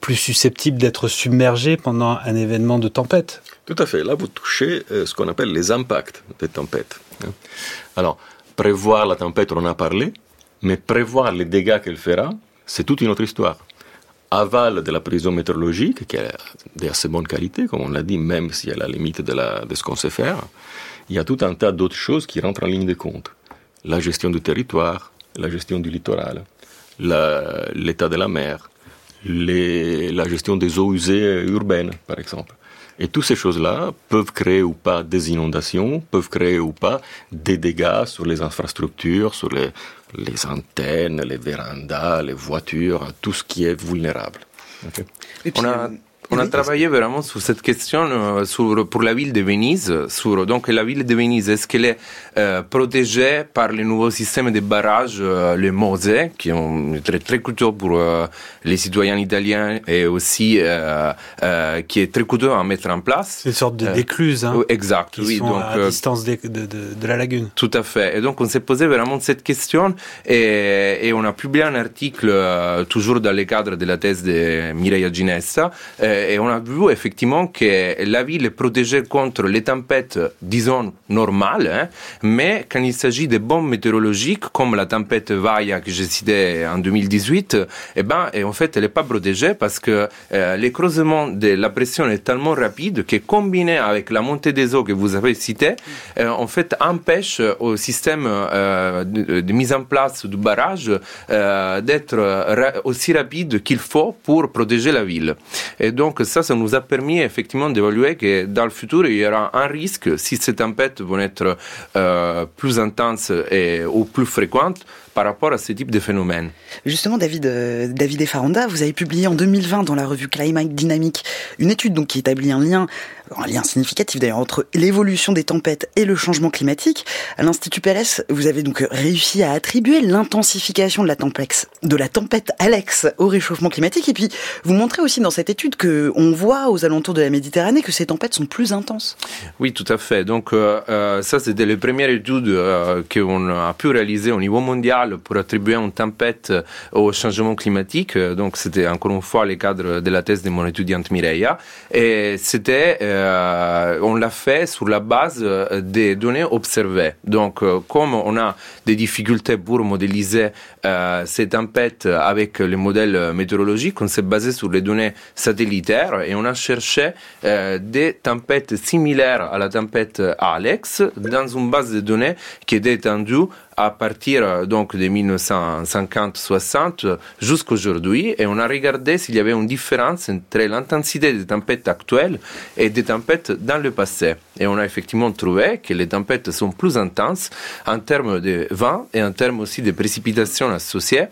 plus susceptible d'être submergé pendant un événement de tempête. Tout à fait. Là, vous touchez euh, ce qu'on appelle les impacts des tempêtes. Alors, prévoir la tempête, on en a parlé, mais prévoir les dégâts qu'elle fera, c'est toute une autre histoire aval de la prévision météorologique, qui est d'assez bonne qualité, comme on l'a dit, même si elle a la limite de, la, de ce qu'on sait faire, il y a tout un tas d'autres choses qui rentrent en ligne de compte. La gestion du territoire, la gestion du littoral, l'état de la mer, les, la gestion des eaux usées urbaines, par exemple. Et toutes ces choses-là peuvent créer ou pas des inondations, peuvent créer ou pas des dégâts sur les infrastructures, sur les, les antennes, les vérandas, les voitures, tout ce qui est vulnérable. Okay. On a on a travaillé vraiment sur cette question euh, sur, pour la ville de Venise. Sur, donc la ville de Venise, est-ce qu'elle est euh, protégée par le nouveau système de barrages, euh, les MOSE, qui sont très, très coûteux pour euh, les citoyens italiens et aussi euh, euh, qui est très coûteux à mettre en place C'est une sorte d'écluse, hein, exact, qui oui. sont donc, à distance de, de, de, de, la lagune. Tout à fait. Et donc on s'est posé vraiment cette question et, et on a publié un article toujours dans le cadre de la thèse de Mireia Ginessa et on a vu effectivement que la ville est protégée contre les tempêtes, disons, normales, hein, mais quand il s'agit de bombes météorologiques, comme la tempête Vaya que j'ai citée en 2018, eh ben, et en fait, elle n'est pas protégée parce que euh, le creusement de la pression est tellement rapide que combiné avec la montée des eaux que vous avez citée, euh, en fait, empêche au système euh, de, mise en place du barrage euh, d'être aussi rapide qu'il faut pour protéger la ville. Et donc, donc ça, ça nous a permis effectivement d'évaluer que dans le futur, il y aura un risque si ces tempêtes vont être euh, plus intenses et, ou plus fréquentes par rapport à ce type de phénomène. Justement, David, euh, David Faranda, vous avez publié en 2020 dans la revue Climate Dynamic une étude donc, qui établit un lien, un lien significatif d'ailleurs, entre l'évolution des tempêtes et le changement climatique. À l'Institut PLS, vous avez donc réussi à attribuer l'intensification de la tempête, de la tempête Alex au réchauffement climatique. Et puis, vous montrez aussi dans cette étude que on voit aux alentours de la Méditerranée que ces tempêtes sont plus intenses. Oui, tout à fait. Donc, euh, euh, ça, c'était les premières études euh, qu'on a pu réaliser au niveau mondial pour attribuer une tempête au changement climatique. Donc, c'était encore une fois le cadre de la thèse de mon étudiante Mireia. Et c'était, euh, on l'a fait sur la base des données observées. Donc, comme on a des difficultés pour modéliser euh, ces tempêtes avec les modèles météorologiques, on s'est basé sur les données satellitaires et on a cherché euh, des tempêtes similaires à la tempête Alex dans une base de données qui est étendue à partir euh, donc de 1950-60 jusqu'à aujourd'hui et on a regardé s'il y avait une différence entre l'intensité des tempêtes actuelles et des tempêtes dans le passé. Et on a effectivement trouvé que les tempêtes sont plus intenses en termes de vent et en termes aussi de précipitations associées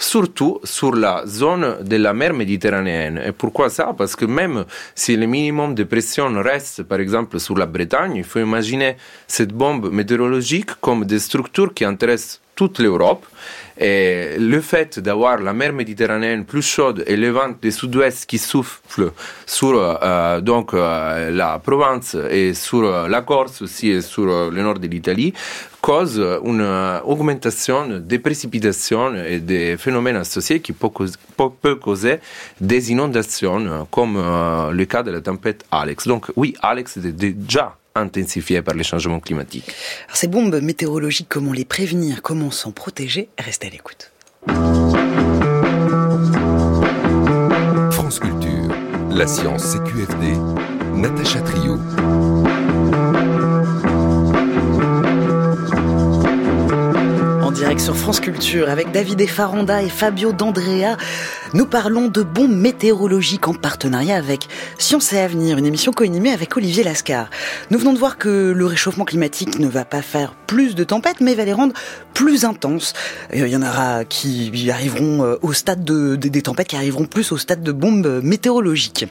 surtout sur la zone de la mer Méditerranéenne. Et pourquoi ça? Parce que même si le minimum de pression reste, par exemple, sur la Bretagne, il faut imaginer cette bombe météorologique comme des structures qui intéressent toute l'Europe. Et le fait d'avoir la mer Méditerranéenne plus chaude et le vent du sud-ouest qui souffle sur euh, donc euh, la Provence et sur la Corse aussi et sur le nord de l'Italie cause une augmentation des précipitations et des phénomènes associés qui peuvent causer des inondations comme euh, le cas de la tempête Alex. Donc oui, Alex était déjà intensifié par les changements climatiques. ces bombes météorologiques, comment les prévenir, comment s'en protéger Restez à l'écoute. France Culture, la science CQFD, Natacha Trio. Direct sur France Culture avec David Faranda et Fabio D'Andrea. Nous parlons de bombes météorologiques en partenariat avec Science et Avenir, une émission co-animée avec Olivier Lascar. Nous venons de voir que le réchauffement climatique ne va pas faire plus de tempêtes, mais va les rendre plus intenses. Il y en aura qui arriveront euh, au stade de, des tempêtes qui arriveront plus au stade de bombes météorologiques.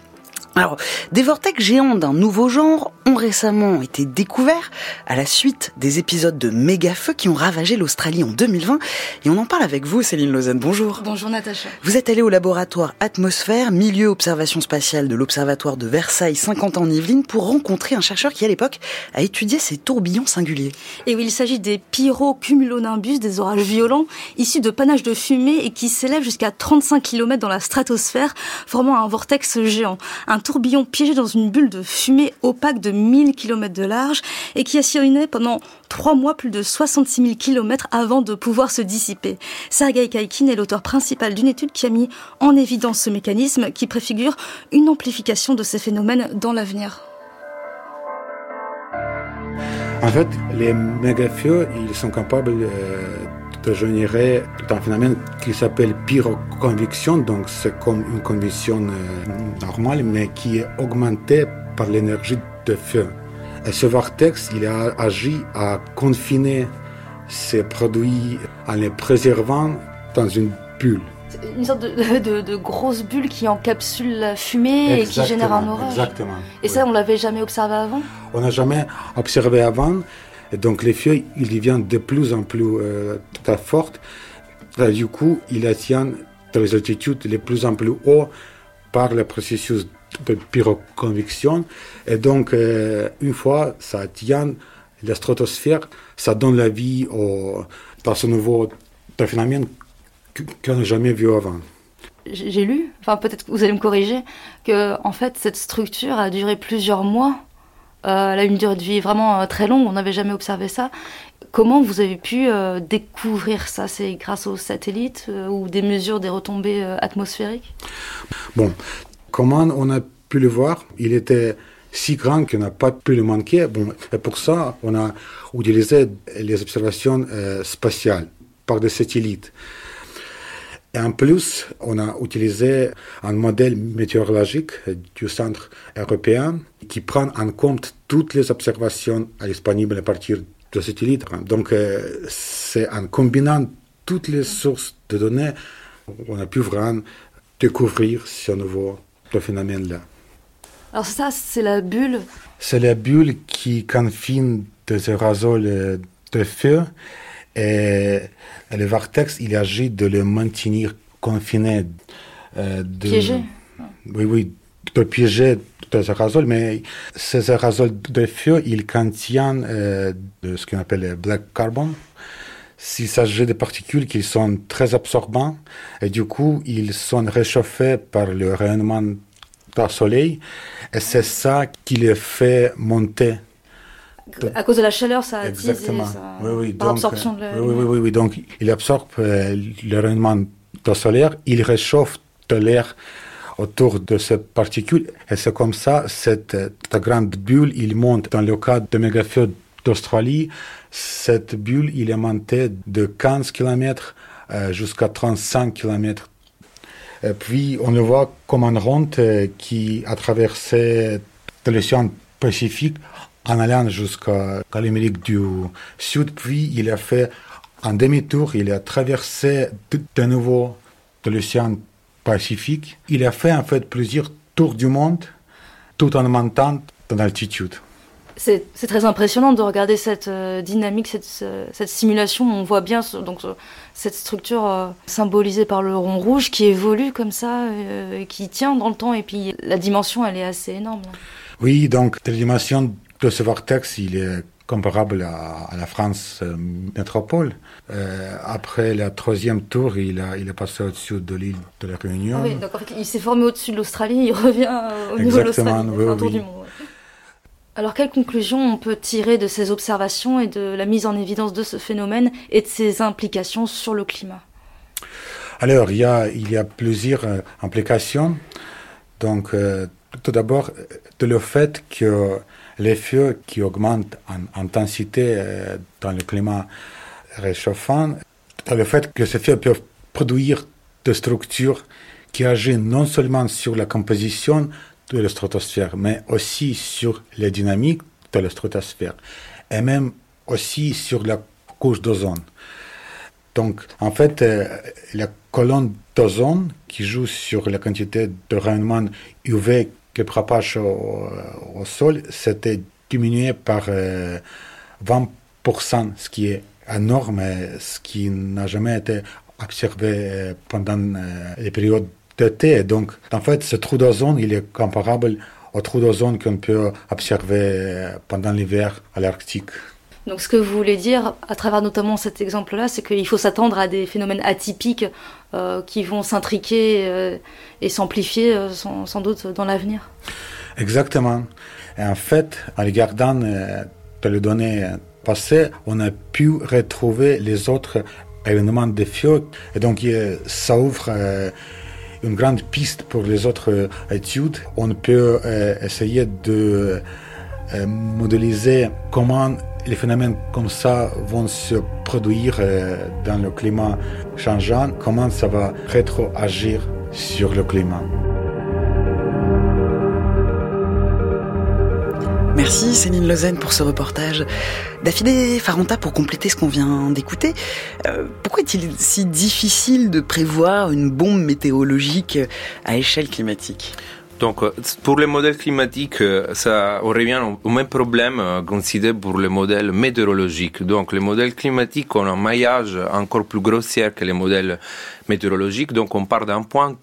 Alors, des vortex géants d'un nouveau genre ont récemment été découverts à la suite des épisodes de méga feux qui ont ravagé l'Australie en 2020. Et on en parle avec vous, Céline Lausanne. Bonjour. Bonjour, Natacha. Vous êtes allée au laboratoire Atmosphère, milieu observation spatiale de l'Observatoire de Versailles, 50 ans en Yvelines, pour rencontrer un chercheur qui, à l'époque, a étudié ces tourbillons singuliers. Et oui, il s'agit des pyrocumulonimbus, des orages violents, issus de panaches de fumée et qui s'élèvent jusqu'à 35 km dans la stratosphère, formant un vortex géant. Un tourbillon piégé dans une bulle de fumée opaque de 1000 km de large et qui a sillonné pendant trois mois plus de 66 000 km avant de pouvoir se dissiper. Sergei Kaikin est l'auteur principal d'une étude qui a mis en évidence ce mécanisme qui préfigure une amplification de ces phénomènes dans l'avenir. En fait, les mégafeux, ils sont capables euh, de générer un phénomène qui s'appelle pyroconvection, donc c'est comme une convection euh, normale, mais qui est augmentée par l'énergie de feu. Et ce vortex, il a agi à confiner ces produits en les préservant dans une bulle. Une sorte de, de, grosse bulle qui encapsule la fumée et qui génère un orage. Exactement. Et ça, on l'avait jamais observé avant? On n'a jamais observé avant. Et donc les feux, ils deviennent de plus en plus euh, très fortes. du coup, ils atteignent des altitudes les plus en plus hautes par le processus de pyroconvection. Et donc, euh, une fois ça atteint la stratosphère, ça donne la vie au, dans ce nouveau phénomène qu'on n'a jamais vu avant. J'ai lu, enfin peut-être que vous allez me corriger, que en fait cette structure a duré plusieurs mois euh, elle a une durée de vie vraiment euh, très longue, on n'avait jamais observé ça. Comment vous avez pu euh, découvrir ça? C'est grâce aux satellites ou des mesures des retombées atmosphériques? Bon, comment on a pu le voir? Il était si grand qu'on n'a pas pu le manquer. Bon, et pour ça, on a utilisé les observations spatiales par des satellites. Et en plus, on a utilisé un modèle météorologique du Centre européen qui prend en compte toutes les observations disponibles à partir de satellites. Donc, euh, c'est en combinant toutes les sources de données qu'on a pu vraiment découvrir ce nouveau phénomène-là. Alors ça, c'est la bulle C'est la bulle qui confine des aérosols de feu et le vortex, il agit de le maintenir confiné. Euh, de, piégé Oui, oui, de piéger des aérosols, mais ces aérosols de feu, ils contiennent euh, de ce qu'on appelle le black carbon. s'il s'agit de particules qui sont très absorbants et du coup ils sont réchauffés par le rayonnement du soleil et c'est ça qui les fait monter. À cause de la chaleur, ça attise Exactement. Et ça... Oui, oui, par donc, absorption de la oui, oui, oui, oui, donc il absorbe euh, le rayonnement solaire, il réchauffe de l'air autour de ces particules et c'est comme ça cette, cette grande bulle il monte. Dans le cas de mégafieux d'Australie cette bulle il est monté de 15 km euh, jusqu'à 35 km et puis on le voit comme un rond euh, qui a traversé l'océan Pacifique en allant jusqu'à l'Amérique du Sud puis il a fait un demi-tour il a traversé de, nouveau l'océan Pacifique. Il a fait en fait plusieurs tours du monde tout en montant dans l'altitude. C'est très impressionnant de regarder cette euh, dynamique, cette, cette, simulation. On voit bien ce, donc, cette structure euh, symbolisée par le rond rouge qui évolue comme ça, euh, et qui tient dans le temps. Et puis la dimension, elle est assez énorme. Oui, donc la dimension de ce vortex, il est comparable à, à la France euh, métropole. Euh, après le troisième tour, il, a, il est passé au-dessus de l'île de la Réunion. Oui, fait, il s'est formé au-dessus de l'Australie, il revient au niveau de l'Australie, oui, oui. Alors, quelle conclusion on peut tirer de ces observations et de la mise en évidence de ce phénomène et de ses implications sur le climat? Alors, il y a, il y a plusieurs euh, implications. Donc, euh, tout d'abord, de le fait que les feux qui augmentent en intensité euh, dans le climat réchauffant, le fait que ces feux peuvent produire des structures qui agissent non seulement sur la composition de la stratosphère, mais aussi sur les dynamiques de la stratosphère, et même aussi sur la couche d'ozone. Donc, en fait, euh, la colonne d'ozone qui joue sur la quantité de rayonnement UV qui propage au, au sol, c'était diminué par euh, 20%, ce qui est énorme, ce qui n'a jamais été observé pendant euh, les périodes d'été. Donc, en fait, ce trou d'ozone, il est comparable au trou d'ozone qu'on peut observer pendant l'hiver à l'Arctique. Donc, ce que vous voulez dire, à travers notamment cet exemple-là, c'est qu'il faut s'attendre à des phénomènes atypiques euh, qui vont s'intriquer euh, et s'amplifier euh, sans, doute dans l'avenir. Exactement. Et en fait, en regardant les données passées, on a pu retrouver les autres événements de feu. Et donc, ça ouvre une grande piste pour les autres études. On peut essayer de modéliser comment les phénomènes comme ça vont se produire euh, dans le climat changeant, comment ça va rétroagir sur le climat? Merci Céline Lausanne pour ce reportage. Daphné Faronta, pour compléter ce qu'on vient d'écouter, euh, pourquoi est-il si difficile de prévoir une bombe météorologique à échelle climatique? Donc, pour les modèles climatiques, ça on revient au même problème considéré pour les modèles météorologiques. Donc, les modèles climatiques ont un maillage encore plus grossier que les modèles météorologiques. Donc, on part d'un point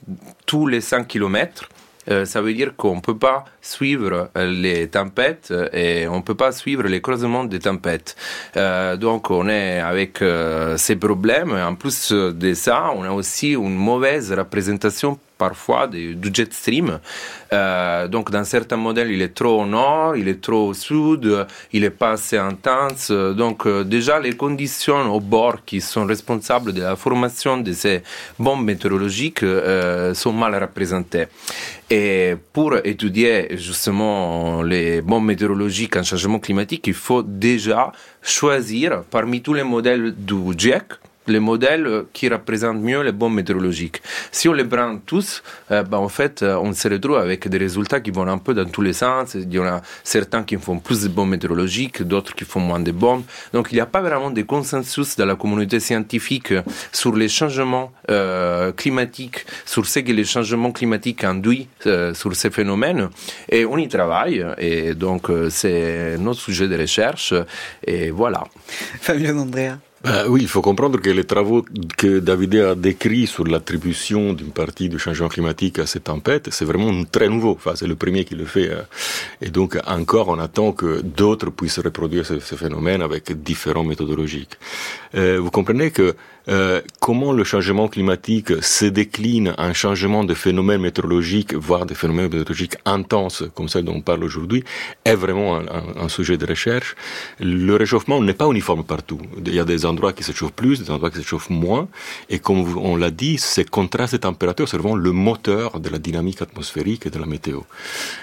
tous les 100 km. Euh, ça veut dire qu'on ne peut pas suivre les tempêtes et on ne peut pas suivre les croisements des tempêtes. Euh, donc on est avec euh, ces problèmes. En plus de ça, on a aussi une mauvaise représentation parfois du, du jet stream. Euh, donc dans certains modèles, il est trop au nord, il est trop au sud, il est pas assez intense. Donc euh, déjà les conditions au bord qui sont responsables de la formation de ces bombes météorologiques euh, sont mal représentées. Et pour étudier justement les bombes météorologiques en changement climatique, il faut déjà choisir parmi tous les modèles du GIEC, les modèles qui représentent mieux les bombes météorologiques. Si on les prend tous, euh, ben en fait, on se retrouve avec des résultats qui vont un peu dans tous les sens. Il y en a certains qui font plus de bombes météorologiques, d'autres qui font moins de bombes. Donc, il n'y a pas vraiment de consensus dans la communauté scientifique sur les changements euh, climatiques, sur ce que les changements climatiques induisent euh, sur ces phénomènes. Et on y travaille. Et donc, c'est notre sujet de recherche. Et voilà. Fabien Andrea. Bah oui, il faut comprendre que les travaux que David a décrits sur l'attribution d'une partie du changement climatique à ces tempêtes, c'est vraiment très nouveau. Enfin, c'est le premier qui le fait. Euh. Et donc, encore, on attend que d'autres puissent reproduire ce, ce phénomène avec différentes méthodologies. Euh, vous comprenez que euh, comment le changement climatique se décline en changement de phénomènes météorologiques, voire des phénomènes météorologiques intenses, comme celle dont on parle aujourd'hui, est vraiment un, un, sujet de recherche. Le réchauffement n'est pas uniforme partout. Il y a des endroits qui se chauffent plus, des endroits qui se chauffent moins, et comme on l'a dit, ces contrastes de température, c'est vraiment le moteur de la dynamique atmosphérique et de la météo.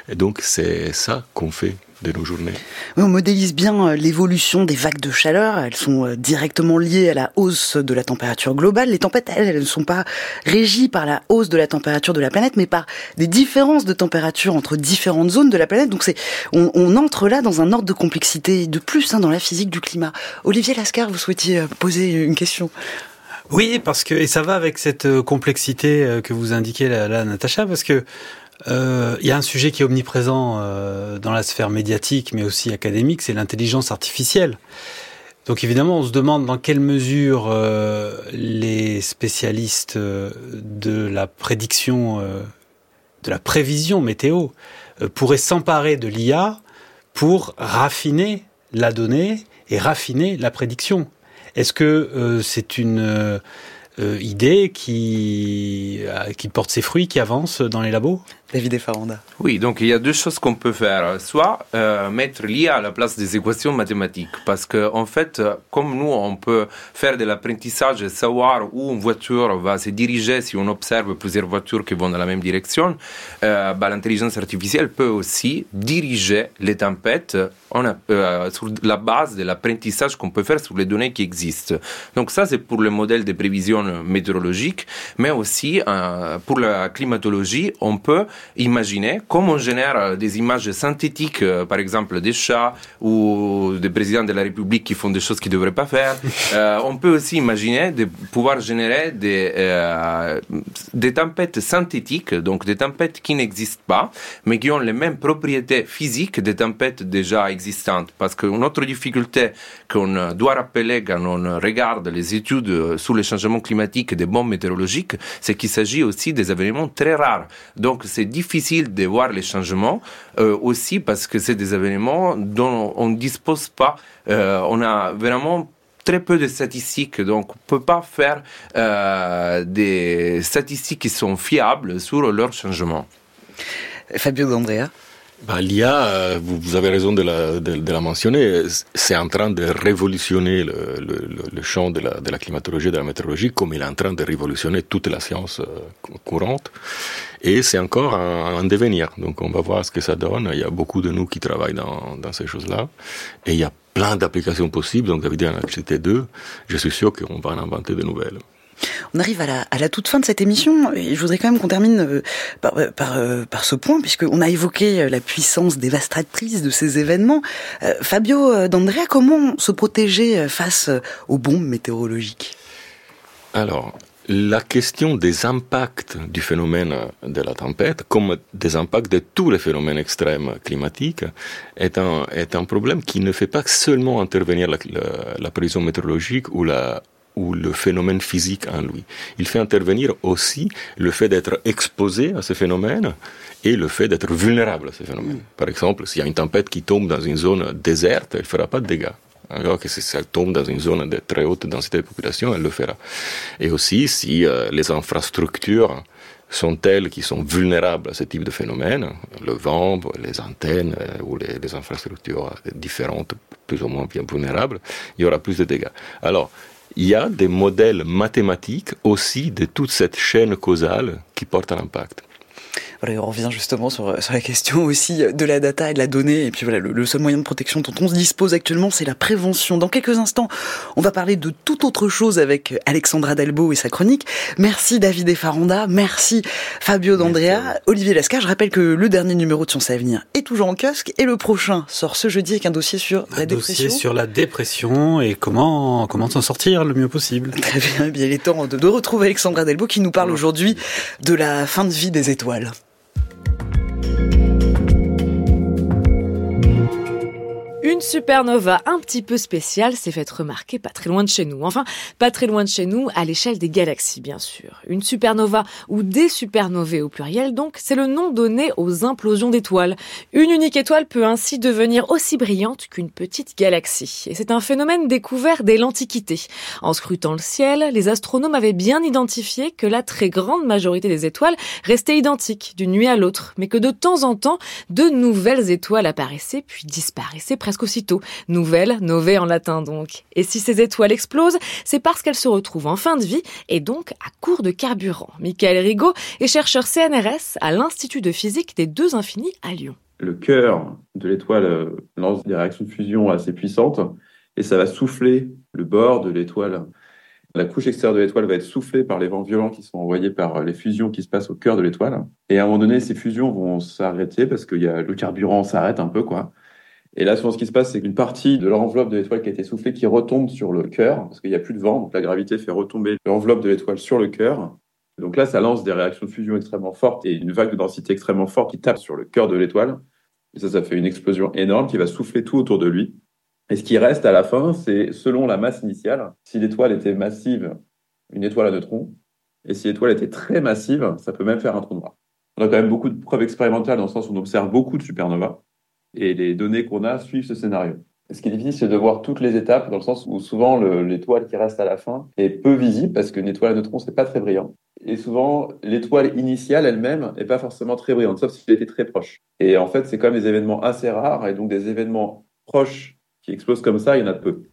Et donc, c'est ça qu'on fait de nos journées. on modélise bien euh, l'évolution des vagues de chaleur. Elles sont euh, directement liées à la hausse de la température globale. Les tempêtes, elles, elles ne sont pas régies par la hausse de la température de la planète, mais par des différences de température entre différentes zones de la planète. Donc c'est, on, on entre là dans un ordre de complexité de plus hein, dans la physique du climat. Olivier Lascar, vous souhaitiez euh, poser une question? Oui, parce que et ça va avec cette complexité que vous indiquez là, là Natacha, parce que euh, il y a un sujet qui est omniprésent euh, dans la sphère médiatique, mais aussi académique, c'est l'intelligence artificielle. Donc évidemment, on se demande dans quelle mesure euh, les spécialistes de la prédiction, de la prévision météo, pourraient s'emparer de l'IA pour raffiner la donnée et raffiner la prédiction. Est-ce que c'est une idée qui porte ses fruits, qui avance dans les labos? David Faranda. Oui, donc il y a deux choses qu'on peut faire. Soit euh, mettre l'IA à la place des équations mathématiques, parce que en fait, comme nous, on peut faire de l'apprentissage et savoir où une voiture va se diriger si on observe plusieurs voitures qui vont dans la même direction, euh, bah, l'intelligence artificielle peut aussi diriger les tempêtes euh, sur la base de l'apprentissage qu'on peut faire sur les données qui existent. Donc ça, c'est pour le modèle de prévision météorologique, mais aussi pour la climatologie, on peut Imaginez comme on génère euh, des images synthétiques, euh, par exemple des chats ou des présidents de la République qui font des choses qu'ils ne devraient pas faire. Euh, on peut aussi imaginer de pouvoir générer des, des tempêtes synthétiques, donc des tempêtes qui n'existent pas, mais qui ont les mêmes propriétés physiques des tempêtes déjà existantes. Parce qu'une autre difficulté qu'on doit rappeler quand on regarde les études sur les changements climatiques des bombes météorologiques, c'est qu'il s'agit aussi des événements très rares. Donc c'est difficile de voir les changements euh, aussi parce que c'est des événements dont on ne dispose pas. Euh, on a vraiment très peu de statistiques, donc on ne peut pas faire euh, des statistiques qui sont fiables sur leurs changements. Fabio D'Andrea bah, L'IA, euh, vous, avez raison de la, de, la mentionner, c'est en train de révolutionner le, le, le champ de la, de la, climatologie et de la météorologie comme il est en train de révolutionner toute la science euh, courante. Et c'est encore un, un, devenir. Donc on va voir ce que ça donne. Il y a beaucoup de nous qui travaillent dans, dans ces choses-là. Et il y a plein d'applications possibles. Donc en a cité deux. Je suis sûr qu'on va en inventer de nouvelles. On arrive à la, toute fin de cette émission je voudrais quand même qu'on termine euh, par, euh, euh, par, ce point puisqu'on a évoqué la puissance dévastatrice de ces événements. Fabio D'Andrea, comment se protéger face aux bombes météorologiques? Alors, la question des impacts du phénomène de la tempête, comme des impacts de tous les phénomènes extrêmes climatiques, est un, est un problème qui ne fait pas seulement intervenir la, la, la prévision météorologique ou la, ou le phénomène physique en lui. Il fait intervenir aussi le fait d'être exposé à ces phénomènes et le fait d'être vulnérable à ces phénomènes. Mm. Par exemple, s'il y a une tempête qui tombe dans une zone déserte, elle ne fera pas de dégâts. Alors que si ça tombe dans une zone de très haute densité de population, elle le fera. Et aussi, si euh, les infrastructures sont telles qui sont vulnérables à ce type de phénomène, le vent, les antennes euh, ou les, les, infrastructures différentes, plus ou moins bien vulnérables, il y aura plus de dégâts. Alors, il y a des modèles mathématiques aussi de toute cette chaîne causale qui porte à l'impact on revient justement sur, sur, la question aussi de la data et de la donnée. Et puis voilà, le, seul moyen de protection dont on se dispose actuellement, c'est la prévention. Dans quelques instants, on va parler de toute autre chose avec Alexandra Delbo et sa chronique. Merci David Effaranda, merci Fabio D'Andrea, Olivier Lascar. Je rappelle que le dernier numéro de Science à venir est toujours en kiosque et le prochain sort ce jeudi avec un dossier sur un la dossier sur la dépression et comment comment s'en sortir le mieux possible. Très bien, eh bien il est temps de, de retrouver Alexandra Delbo qui nous parle aujourd'hui de la fin de vie des étoiles. Une supernova un petit peu spéciale s'est faite remarquer pas très loin de chez nous. Enfin, pas très loin de chez nous, à l'échelle des galaxies, bien sûr. Une supernova, ou des supernovae au pluriel donc, c'est le nom donné aux implosions d'étoiles. Une unique étoile peut ainsi devenir aussi brillante qu'une petite galaxie. Et c'est un phénomène découvert dès l'Antiquité. En scrutant le ciel, les astronomes avaient bien identifié que la très grande majorité des étoiles restaient identiques d'une nuit à l'autre, mais que de temps en temps, de nouvelles étoiles apparaissaient puis disparaissaient aussitôt. Nouvelle, nové en latin donc. Et si ces étoiles explosent, c'est parce qu'elles se retrouvent en fin de vie et donc à court de carburant. Michael Rigaud est chercheur CNRS à l'Institut de physique des deux infinis à Lyon. Le cœur de l'étoile euh, lance des réactions de fusion assez puissantes et ça va souffler le bord de l'étoile. La couche extérieure de l'étoile va être soufflée par les vents violents qui sont envoyés par les fusions qui se passent au cœur de l'étoile. Et à un moment donné, ces fusions vont s'arrêter parce que le carburant s'arrête un peu, quoi. Et là, souvent, ce qui se passe, c'est qu'une partie de l'enveloppe de l'étoile qui a été soufflée qui retombe sur le cœur, parce qu'il n'y a plus de vent, donc la gravité fait retomber l'enveloppe de l'étoile sur le cœur. Donc là, ça lance des réactions de fusion extrêmement fortes et une vague de densité extrêmement forte qui tape sur le cœur de l'étoile. Et ça, ça fait une explosion énorme qui va souffler tout autour de lui. Et ce qui reste à la fin, c'est selon la masse initiale. Si l'étoile était massive, une étoile à neutrons. Et si l'étoile était très massive, ça peut même faire un trou noir. On a quand même beaucoup de preuves expérimentales dans le sens où on observe beaucoup de supernovas et les données qu'on a suivent ce scénario. Ce qui est difficile, c'est de voir toutes les étapes, dans le sens où souvent l'étoile qui reste à la fin est peu visible, parce qu'une étoile à neutrons, c'est pas très brillant. Et souvent, l'étoile initiale elle-même n'est pas forcément très brillante, sauf si elle était très proche. Et en fait, c'est quand même des événements assez rares, et donc des événements proches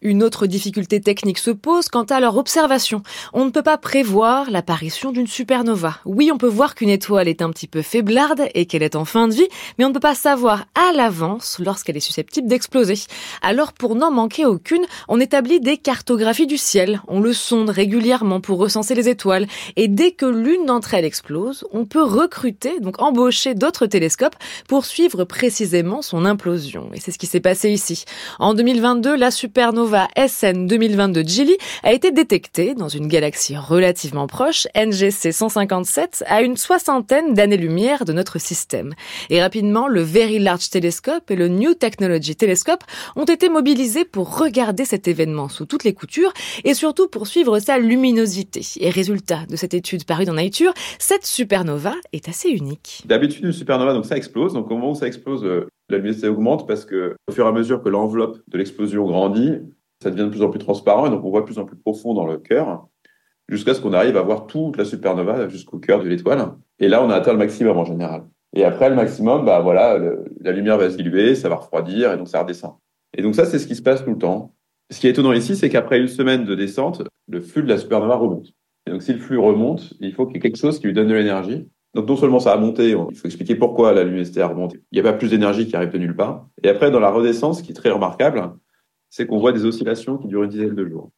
Une autre difficulté technique se pose quant à leur observation. On ne peut pas prévoir l'apparition d'une supernova. Oui, on peut voir qu'une étoile est un petit peu faiblarde et qu'elle est en fin de vie, mais on ne peut pas savoir à l'avance lorsqu'elle est susceptible d'exploser. Alors pour n'en manquer aucune, on établit des cartographies du ciel. On le sonde régulièrement pour recenser les étoiles. Et dès que l'une d'entre elles explose, on peut recruter, donc embaucher d'autres télescopes pour suivre précisément son implosion. Et c'est ce qui s'est passé ici. 2022, la supernova SN 2022 Gili a été détectée dans une galaxie relativement proche, NGC 157, à une soixantaine d'années-lumière de notre système. Et rapidement, le Very Large Telescope et le New Technology Telescope ont été mobilisés pour regarder cet événement sous toutes les coutures et surtout pour suivre sa luminosité. Et résultat de cette étude parue dans Nature, cette supernova est assez unique. D'habitude, une supernova, donc ça explose. Donc au moment où ça explose, la luminosité augmente parce que au fur et à mesure que l'enveloppe de l'explosion grandit, ça devient de plus en plus transparent et donc on voit de plus en plus profond dans le cœur jusqu'à ce qu'on arrive à voir toute la supernova jusqu'au cœur de l'étoile. Et là, on a atteint le maximum en général. Et après le maximum, bah voilà, la lumière va se diluer, ça va refroidir et donc ça redescend. Et donc ça, c'est ce qui se passe tout le temps. Ce qui est étonnant ici, c'est qu'après une semaine de descente, le flux de la supernova remonte. Et donc si le flux remonte, il faut qu'il y ait quelque chose qui lui donne de l'énergie. Donc non seulement ça a monté, il faut expliquer pourquoi la luminosité a remonté. Il n'y a pas plus d'énergie qui arrive de nulle part. Et après, dans la redescence, ce qui est très remarquable, c'est qu'on voit des oscillations qui durent une dizaine de jours.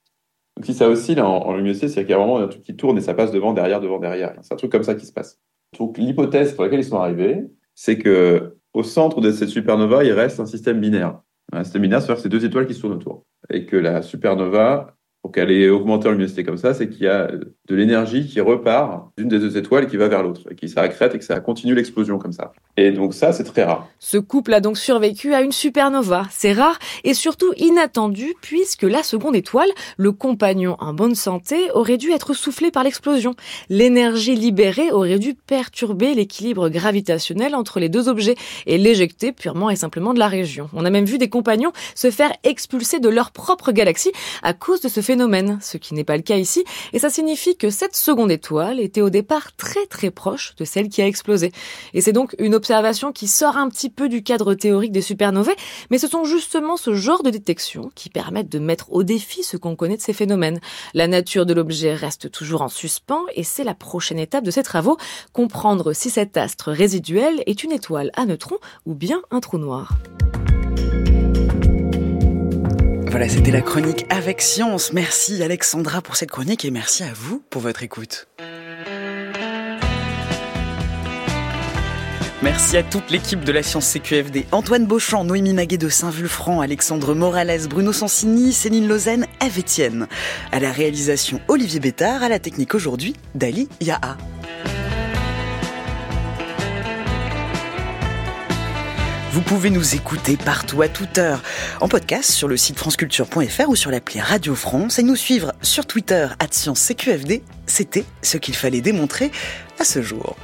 Donc si ça oscille en, en luminosité, c'est qu'il y a vraiment un truc qui tourne et ça passe devant, derrière, devant, derrière. C'est un truc comme ça qui se passe. Donc l'hypothèse pour laquelle ils sont arrivés, c'est que au centre de cette supernova, il reste un système binaire. Un système binaire, c'est-à-dire que c'est deux étoiles qui se tournent autour. Et que la supernova pour qu'elle ait augmenté en luminosité comme ça, c'est qu'il y a de l'énergie qui repart d'une des deux étoiles et qui va vers l'autre, et qui s'accrète et que ça continue l'explosion comme ça. Et donc ça, c'est très rare. Ce couple a donc survécu à une supernova. C'est rare et surtout inattendu puisque la seconde étoile, le compagnon en bonne santé, aurait dû être soufflé par l'explosion. L'énergie libérée aurait dû perturber l'équilibre gravitationnel entre les deux objets et l'éjecter purement et simplement de la région. On a même vu des compagnons se faire expulser de leur propre galaxie à cause de ce phénomène ce qui n'est pas le cas ici, et ça signifie que cette seconde étoile était au départ très très proche de celle qui a explosé. Et c'est donc une observation qui sort un petit peu du cadre théorique des supernovae, mais ce sont justement ce genre de détections qui permettent de mettre au défi ce qu'on connaît de ces phénomènes. La nature de l'objet reste toujours en suspens, et c'est la prochaine étape de ces travaux, comprendre si cet astre résiduel est une étoile à neutrons ou bien un trou noir. Voilà, c'était la chronique avec science. Merci Alexandra pour cette chronique et merci à vous pour votre écoute. Merci à toute l'équipe de la Science CQFD. Antoine Beauchamp, Noémie Naguet de Saint-Vulfranc, Alexandre Morales, Bruno Sansini, Céline Lausanne, Eve Etienne. À la réalisation, Olivier Bétard. À la technique aujourd'hui, Dali Yaha. Vous pouvez nous écouter partout à toute heure, en podcast sur le site franceculture.fr ou sur l'appli Radio France et nous suivre sur Twitter ScienceCQFD. C'était ce qu'il fallait démontrer à ce jour.